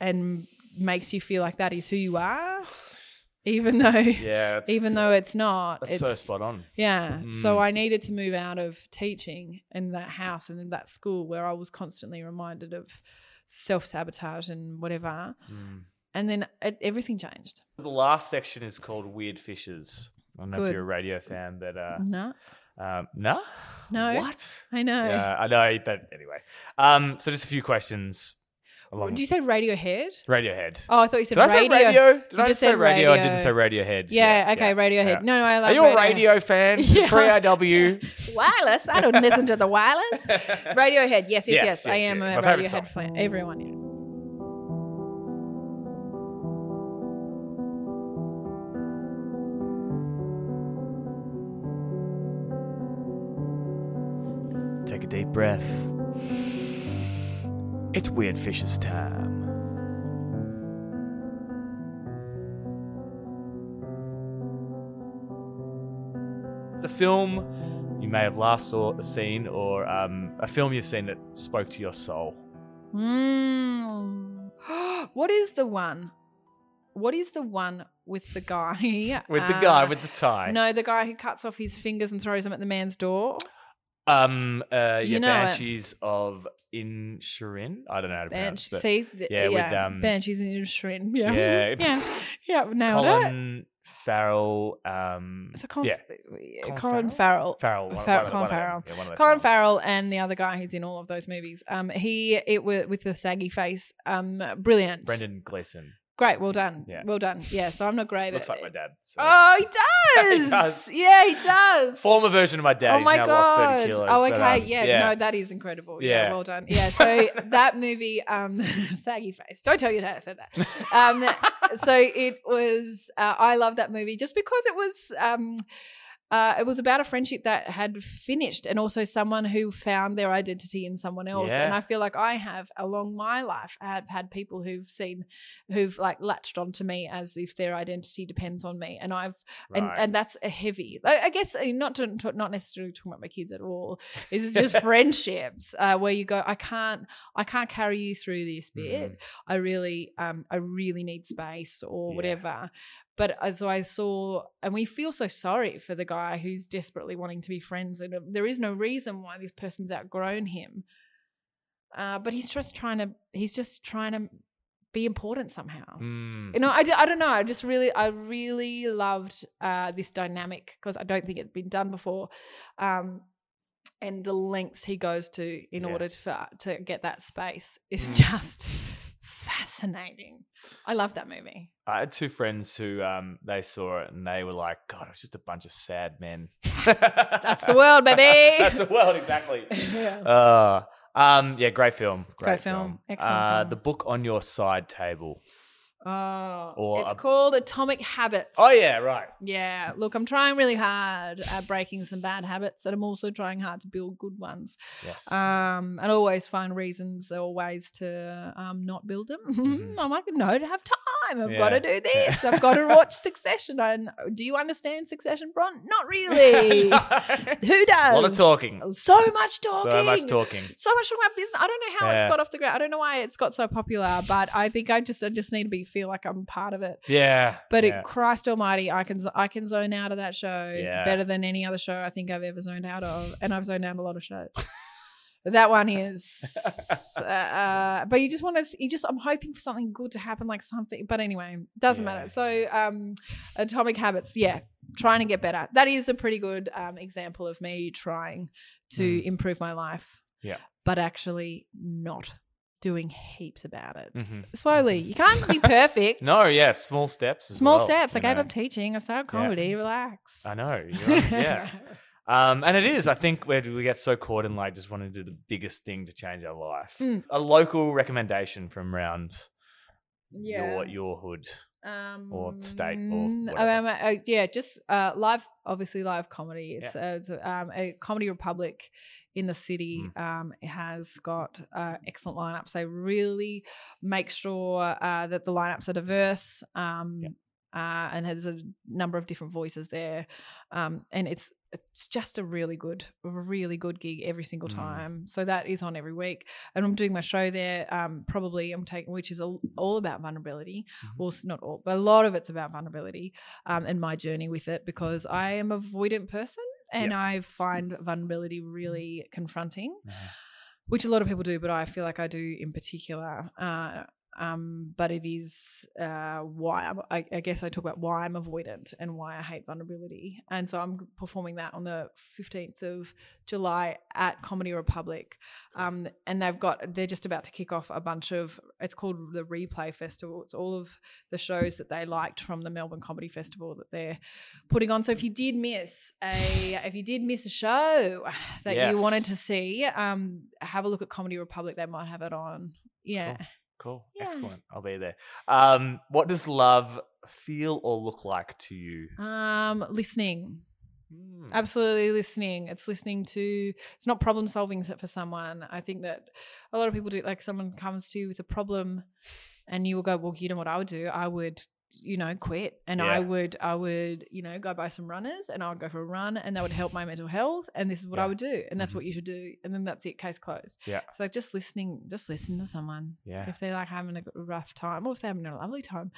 and makes you feel like that is who you are, [sighs] even though Yeah. It's, even though it's not. that's it's, so spot on. Yeah. So Mm. I needed to move out of teaching in that house and in that school where I was constantly reminded of self sabotage and whatever. Mm. And then it, everything changed. The last section is called Weird Fishes. I don't know if you're a radio fan, but uh, No, um, no, No. what? I know. Yeah, I know, but anyway. Um, so just a few questions. Along Did you say Radiohead? Radiohead. Oh, I thought you said Did I say radio. radio? Did You I just just say said radio? I radio. didn't say Radiohead. Yeah, okay, Radiohead. yeah. No, no, I love Are you a radio fan? [laughs] Yeah. 3AW. [laughs] Wireless? I don't listen to the wireless. [laughs] Radiohead. Yes, yes, yes. Yes, I am yeah. a My favourite Radiohead fan. Everyone is. Take a deep breath. It's Weird Fishes time. The film you may have last saw seen, or um, a film you've seen that spoke to your soul. Mm. [gasps] what is the one? What is the one with the guy? [laughs] With the guy uh, with the tie. No, the guy who cuts off his fingers and throws them at the man's door. Um. Uh. You Yeah. know it. Banshees of Inisherin. I don't know how to pronounce it. See, yeah, yeah, with, um, Banshees in Shrin. Yeah, Yeah. yeah, yeah. Nailed it. Colin Farrell. Um. So Colin, yeah. Colin, Colin Farrell. Farrell. one- Farrell- one Colin one of them. Farrell. Yeah, one of those Colin. Farrell and the other guy who's in all of those movies. Um, he it with with the saggy face. Um, brilliant. Brendan Gleeson. Great. Well done. Yeah. Well done. Yeah. So I'm not great Looks at like my dad. so- Oh, he [laughs] does. He does. Yeah, he does. Former version of my dad. oh He's my now god. lost 30 kilos. oh, but, okay. um, yeah, No, that is incredible. Yeah. Yeah. Well done. Yeah. So [laughs] that movie, um, [laughs] saggy face. Don't tell your dad I said that. Um, so it was. Uh, I love that movie just because it was. Um, uh, it was about a friendship that had finished, and also someone who found their identity in someone else. Yeah. And I feel like I have, along my life, I have had people who've seen, who've like latched onto me as if their identity depends on me, and I've and Right. and that's a heavy. I guess uh, not to, not necessarily talking about my kids at all. This is just [laughs] friendships uh, where you go. I can't I can't carry you through this bit. Mhm. I really um I really need space or Yeah. whatever. But as I saw, and we feel so sorry for the guy who's desperately wanting to be friends, and uh, there is no reason why this person's outgrown him. Uh, but he's just trying to. He's just trying to be important somehow. Mm. You know, I, I don't know. I just really, I really loved uh, this dynamic because I don't think it's been done before. Um, and the lengths he goes to in Yeah. order to, to get that space is Mm. [laughs] just fascinating. I love that movie. I had two friends who um they saw it and they were like, God, it was just a bunch of sad men. [laughs] That's the world, baby. [laughs] That's the world, exactly. [laughs] Yeah. Uh, um, yeah, great film. Great, Great film. Excellent uh, film. The book on your side table. Oh, Or it's a- called Atomic Habits. Oh yeah, right. Yeah, look, I'm trying really hard at breaking some bad habits, and I'm also trying hard to build good ones. Yes. Um, and always find reasons or ways to um not build them. Mhm. [laughs] I'm like, no, to have time. I've got to do this. I've got to [laughs] watch Succession. And do you understand Succession, Bron? Not [laughs] really. Who does? A lot of talking. So much talking. So much talking. So much talking about business. I don't know how it's Yeah. got off the ground. I don't know why it's got so popular, but I think I just I just need to be feel like I'm part of it. Yeah. But yeah. it, Christ Almighty, I can I can zone out of that show Yeah. better than any other show I think I've ever zoned out of, and I've zoned out a lot of shows. that one is, [laughs] uh, but you just want to, you just, I'm hoping for something good to happen, like something. But anyway, doesn't Yeah. matter. So, um, Atomic Habits, yeah, trying to get better. That is a pretty good um, example of me trying to Mm. improve my life. Yeah. but actually not doing heaps about it. hmm Slowly. You can't be [laughs] perfect. No, yeah, small steps. As Small well, steps. I you gave up teaching. I started comedy. Relax. I know. you're [laughs] right, yeah. Um, and it is. I think where we get so caught in like just wanting to do the biggest thing to change our life. Mm. A local recommendation from around yeah. your your hood. um, or state or whatever. um, uh, yeah, just uh, live, obviously live comedy. It's, uh, it's um, a Comedy Republic in the city. Mm. Um, has got uh, excellent lineups. They really make sure uh, that the lineups are diverse. Um, Yeah. Uh, and has a number of different voices there, um, and it's it's just a really good, really good gig every single Mm. time. So that is on every week, and I'm doing my show there. Um, probably I'm taking, which is all, all about vulnerability. Mhm. Well, not all, but a lot of it's about vulnerability um, and my journey with it because I am a avoidant person and I find vulnerability really confronting, Mhm. which a lot of people do, but I feel like I do in particular. Uh, um, but it is uh, why I'm, I, I guess I talk about why I'm avoidant and why I hate vulnerability. And so I'm performing that on the 15th of July at Comedy Republic. Um, and they've got, they're just about to kick off a bunch of, it's called the Replay Festival. It's all of the shows that they liked from the Melbourne Comedy Festival that they're putting on. So if you did miss a, if you did miss a show that you wanted to see, um, have a look at Comedy Republic. They might have it on. Yeah. Cool. Yeah. Excellent. I'll be there. Um, what does love feel or look like to you? Um, listening. Mm. Absolutely listening. It's listening to. It's not problem solving for someone. I think that a lot of people do. Like someone comes to you with a problem, and you will go, "Well, you know what I would do? I would." You know quit and i would i would you know go buy some runners and i would go for a run and that would help my mental health and this is what Yeah. i would do and that's Mhm. what you should do and then that's it case closed Yeah. so just listening just listen to someone Yeah. if they're like having a rough time or if they're having a lovely time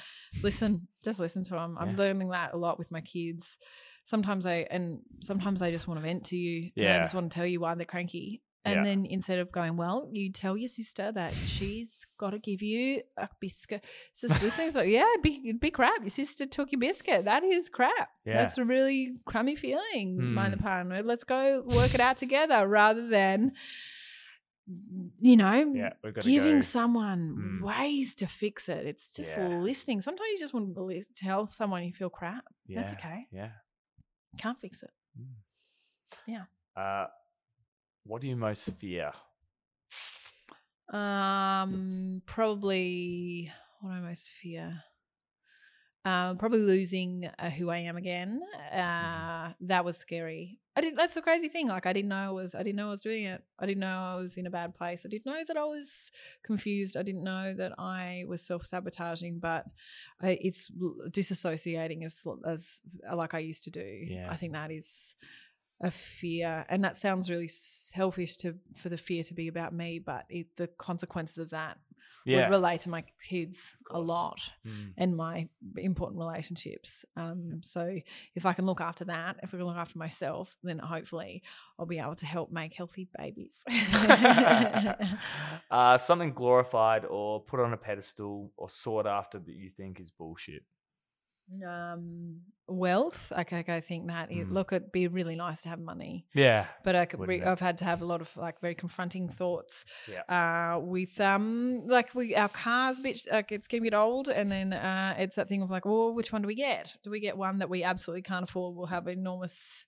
listen just listen to them i'm Yeah. learning that a lot with my kids sometimes i and sometimes i just want to vent to you and i just want to tell you why they're cranky and Yeah. then instead of going well you tell your sister that she's got to give you a biscuit so listening so yeah it'd be, it'd be crap your sister took your biscuit that is crap Yeah. that's a really crummy feeling mind the Mm. pun let's go work it out together rather than you know Yeah. We've got to giving go. someone Mm. ways to fix it. It's just Yeah. listening. Sometimes you just want to tell someone you feel crap. Yeah. That's okay. Yeah. Can't fix it. Yeah. Uh, what do you most fear? Um, probably what do I most fear? Um, probably losing uh, who I am again. Uh, that was scary. I didn't. That's the crazy thing. Like I didn't know I was. I didn't know I was doing it. I didn't know I was in a bad place. I didn't know that I was confused. I didn't know that I was self sabotaging. But it's disassociating as as like I used to do. Yeah. I think that is a fear, and that sounds really selfish to for the fear to be about me. But it, the consequences of that Yeah. would relate to my kids a lot Mm. and my important relationships. Um, so if I can look after that, if I can look after myself, then hopefully I'll be able to help make healthy babies. [laughs] [laughs] uh, something glorified or put on a pedestal or sought after that you think is bullshit. Um, wealth, okay, I think that it, Mm. look, it'd be really nice to have money, Yeah. but I could re- I've had to have a lot of like very confronting thoughts. Yeah. Uh, with um, like we our cars, bitch, like it's getting a bit old, and then uh, it's that thing of like, well, which one do we get? Do we get one that we absolutely can't afford? We'll have enormous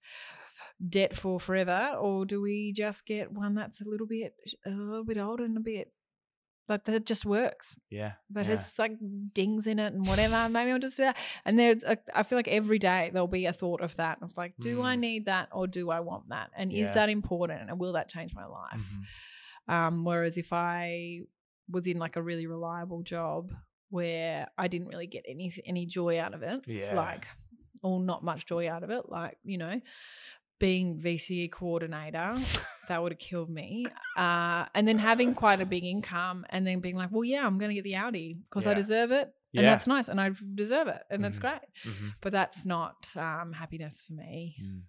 debt for forever, or do we just get one that's a little bit a little bit older and a bit like that just works Yeah. that yeah. has like dings in it and whatever. Maybe I'll just do that. And there's, a, I feel like every day there'll be a thought of that of like, do I Mm. need that or do I want that? And Yeah. is that important? And will that change my life? Mhm. Um, whereas if I was in like a really reliable job where I didn't really get any any joy out of it, Yeah. like or not much joy out of it, like you know, being VCE coordinator, that would have killed me. Uh, and then having quite a big income, and then being like, well, yeah, I'm going to get the Audi because I deserve it, Yeah. and that's nice, and I deserve it, and that's Mhm. great. Mhm. But that's not um, happiness for me, Mm.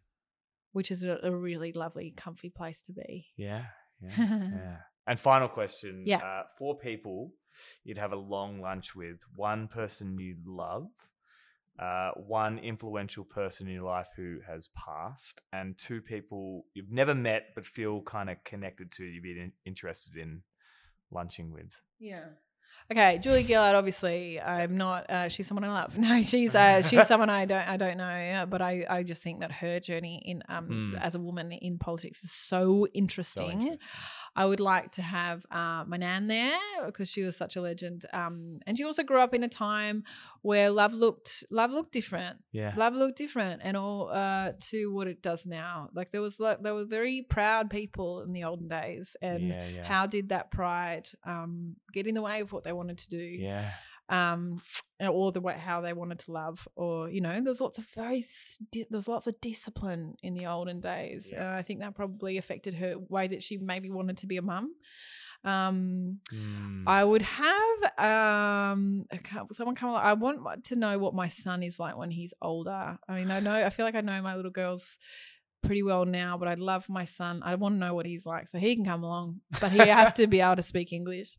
which is a, a really lovely, comfy place to be. Yeah. Yeah. [laughs] yeah. And final question. Yeah. Uh, four people you'd have a long lunch with. One person you love, uh, one influential person in your life who has passed, and two people you've never met but feel kind of connected to, you'd be in- interested in lunching with? Yeah. Okay, Julie Gillard. Obviously, I'm not. Uh, she's someone I love. [laughs] No, she's uh, [laughs] she's someone I don't I don't know. But I, I just think that her journey in um Mm. as a woman in politics is so interesting. So interesting. I would like to have uh, my nan there because she was such a legend. Um, and she also grew up in a time where love looked love looked different. Yeah. Love looked different, and all uh, to what it does now. Like there was like there were very proud people in the olden days, and yeah, yeah. how did that pride um, get in the way of what they wanted to do? yeah. Um, or the way how they wanted to love, or you know, there's lots of very there's lots of discipline in the olden days. Yeah. I think that probably affected her way that she maybe wanted to be a mum. Um, Mm. I would have um someone come. along- I want to know what my son is like when he's older. I mean, I [sighs] know I feel like I know my little girls pretty well now, but I love my son. I want to know what he's like, so he can come along, but he has to be able to speak English.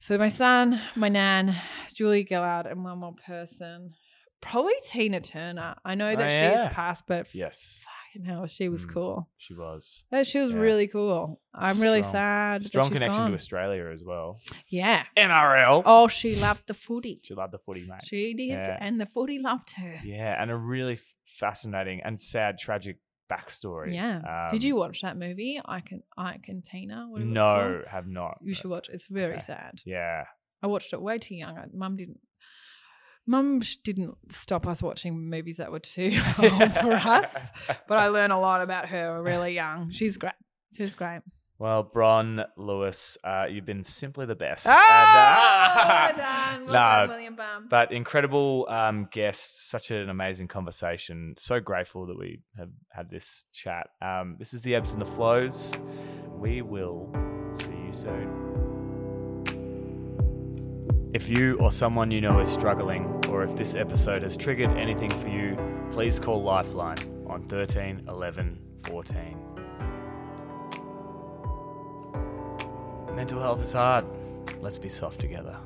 So my son, my nan, Julie Gillard, and one more person. Probably Tina Turner. I know that Oh, she's passed, but yes, fucking hell, she was Mm. cool. she was. Uh, She was Yeah. really cool. I'm really Strong- sad. that Strong she's connection gone. to Australia as well. Yeah. NRL. Oh, she loved the footy. She loved the footy, mate. She did, Yeah. and the footy loved her. yeah, and a really fascinating and sad, tragic backstory. Yeah. Um, did you watch that movie? I can, I can Tina. No, have not. You should watch. it. It's very Okay. sad. Yeah. I watched it way too young. Mum didn't. Mum didn't stop us watching movies that were too [laughs] old for us, but I [laughs] learned a lot about her really young. She's great. She's great. Well, Bron Lewis, uh, you've been simply the best. Ah, And, uh, well done, well Nah, done, William Bum. but incredible um, guest, such an amazing conversation. So grateful that we have had this chat. Um, this is the ebbs and the flows. We will see you soon. If you or someone you know is struggling, or if this episode has triggered anything for you, please call Lifeline on 13 11 14. Mental health is hard. Let's be soft together.